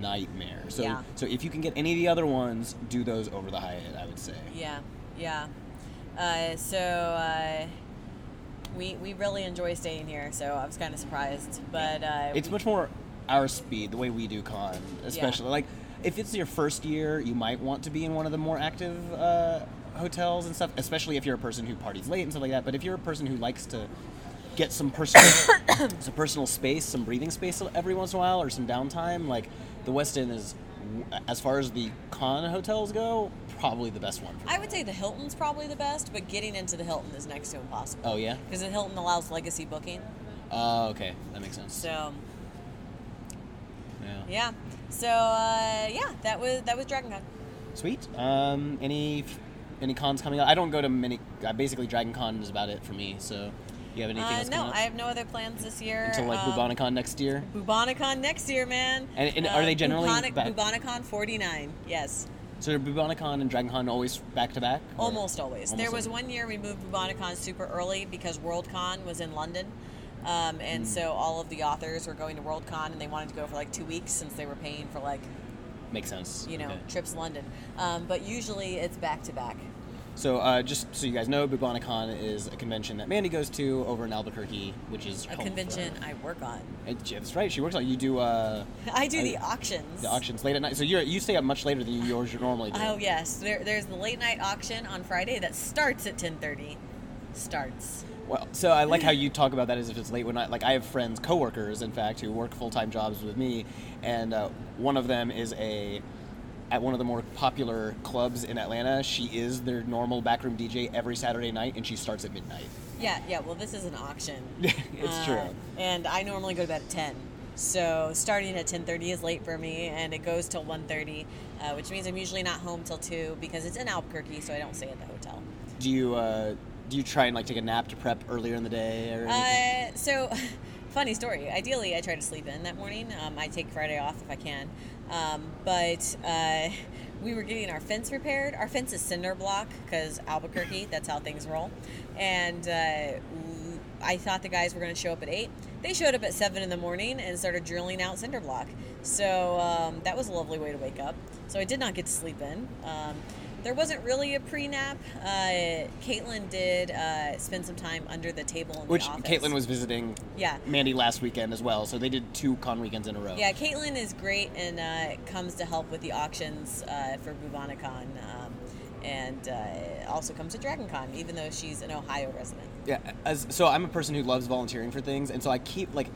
nightmare. So, Yeah. so if you can get any of the other ones, do those over the Hyatt. I would say. Yeah, yeah. Uh, so, uh, we we really enjoy staying here, so I was kind of surprised. But uh, It's we- much more our speed, the way we do con, especially like if it's your first year, you might want to be in one of the more active uh, hotels and stuff, especially if you're a person who parties late and stuff like that. But if you're a person who likes to get some personal, (coughs) some personal space, some breathing space every once in a while, or some downtime, like the Westin is, as far as the con hotels go, probably the best one. For I would say the Hilton's probably the best, but getting into the Hilton is next to impossible. Oh yeah. Because the Hilton allows legacy booking. Oh okay, that makes sense. So Yeah. yeah. So uh, yeah, that was that was Dragon Con. Sweet. Um, any any cons coming up? I don't go to many. Uh, basically, Dragon Con is about it for me. So, you have anything Uh, else no, I have no other plans this year. until like Um, Bubonicon next year? Bubonicon next year, man. And- and are they generally Bubonic, back- Bubonicon 49? Yes, So are Bubonicon and DragonCon always back to back? almost always. there was always. one year we moved Bubonicon super early because Worldcon was in London. Um, and Hmm. so all of the authors were going to Worldcon and they wanted to go for like two weeks since they were paying for like, Makes sense. you know, Okay. trips to London. Um, but usually it's back to back. So uh, just so you guys know, Bubonicon is a convention that Mandy goes to over in Albuquerque, which is A convention. I work on. And, yeah, that's right. She works on. You do uh, (laughs) I do I- the auctions. the auctions late at night. So you you stay up much later than yours you yours normally do. Oh yes, there, there's the late night auction on Friday that starts at 10:30. Starts. Well, so I like how you talk about that as if it's late when I like I have friends, coworkers, in fact, who work full time jobs with me, and uh, one of them is a at one of the more popular clubs in Atlanta. She is their normal backroom DJ every Saturday night, and she starts at midnight. Yeah, yeah. Well, this is an auction. (laughs) it's Uh, true. And I normally go to bed at 10. So starting at 10:30 is late for me, and it goes till 1:30, uh, which means I'm usually not home till two because it's in Albuquerque, so I don't stay at the hotel. Do you uh, do you try and like take a nap to prep earlier in the day or anything? Uh, so, (laughs) funny story. Ideally, I try to sleep in that morning. Um, I take Friday off if I can. Um, but uh, we were getting our fence repaired. Our fence is cinder block because Albuquerque, that's how things roll. And uh, I thought the guys were going to show up at 8. They showed up at 7 in the morning and started drilling out cinder block. So um, that was a lovely way to wake up. So I did not get to sleep in. Um, there wasn't really a pre-nap. Uh, Caitlin did uh, spend some time under the table in Which the office. Caitlin was visiting Yeah. Mandy last weekend as well, so they did two con weekends in a row. Yeah, Caitlin is great and uh, comes to help with the auctions uh, for Bubonicon, um, and uh, also comes to DragonCon, even though she's an Ohio resident. Yeah, as so I'm a person who loves volunteering for things, and so I keep like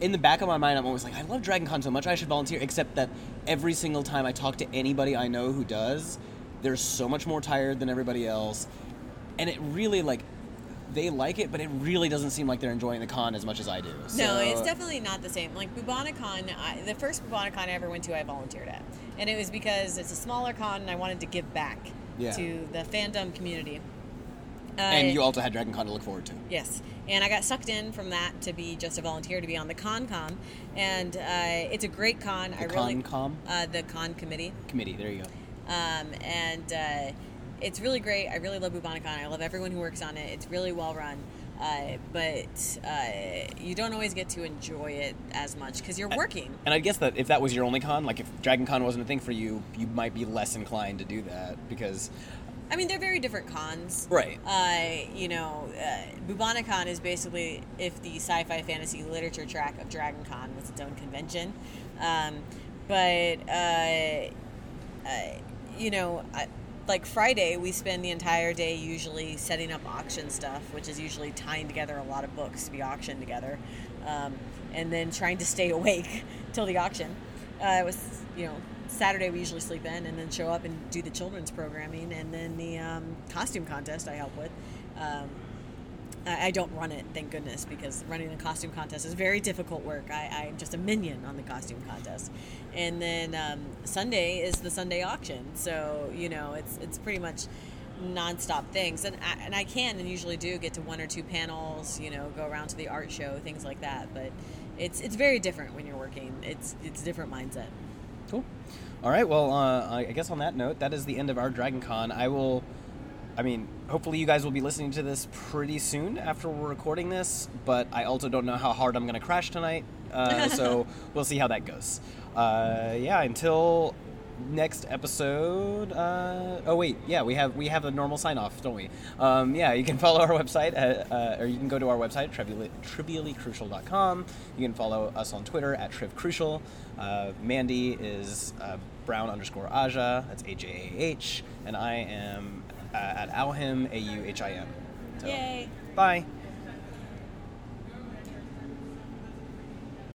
in the back of my mind, I'm always like, I love DragonCon so much, I should volunteer. Except that every single time I talk to anybody I know who does, they're so much more tired than everybody else, and it really like they like it, but it really doesn't seem like they're enjoying the con as much as I do. no, So- it's definitely not the same. Like Bubonicon, I, the first Bubonicon I ever went to, I volunteered at, and it was because it's a smaller con and I wanted to give back Yeah. to the fandom community. Uh, And you also had Dragon Con to look forward to. Yes, and I got sucked in from that to be just a volunteer to be on the con com, and uh, it's a great con. I The really Con-Com? uh, the con committee, Committee, there you go. Um, and uh, it's really great. I really love Bubonicon. I love everyone who works on it. It's really well run, uh, but uh, you don't always get to enjoy it as much because you're working. And I guess that if that was your only con, like if Dragon Con wasn't a thing for you, you might be less inclined to do that because I mean, they're very different cons. Right. Uh, you know, uh, Bubonicon is basically if the sci-fi fantasy literature track of Dragon Con was its own convention. Um, but, uh, uh, you know, like Friday, we spend the entire day usually setting up auction stuff, which is usually tying together a lot of books to be auctioned together, um, and then trying to stay (laughs) awake till the auction. Uh, it was, you know, Saturday we usually sleep in and then show up and do the children's programming, and then the um, costume contest I help with. Um, I don't run it, thank goodness, because running a costume contest is very difficult work. I, I'm just a minion on the costume contest. And then um, Sunday is the Sunday auction, so you know it's it's pretty much nonstop things. And I, and I can and usually do get to one or two panels, you know, go around to the art show, things like that. But it's it's very different when you're working. It's it's a different mindset. Cool. All right. Well, uh, I guess on that note, that is the end of our Dragon Con. I will. I mean, hopefully you guys will be listening to this pretty soon after we're recording this. But I also don't know how hard I'm going to crash tonight, uh, (laughs) so we'll see how that goes. Uh, yeah. Until next episode. Uh, oh wait, yeah, we have we have a normal sign off, don't we? Um, yeah, you can follow our website, at, uh, or you can go to our website trivially, triviallycrucial.com. You can follow us on Twitter at trivcrucial. Uh, Mandy is uh, brown underscore Ajah. That's A J A H, and I am uh, at Auhim A U H I M. So, Yay. Bye.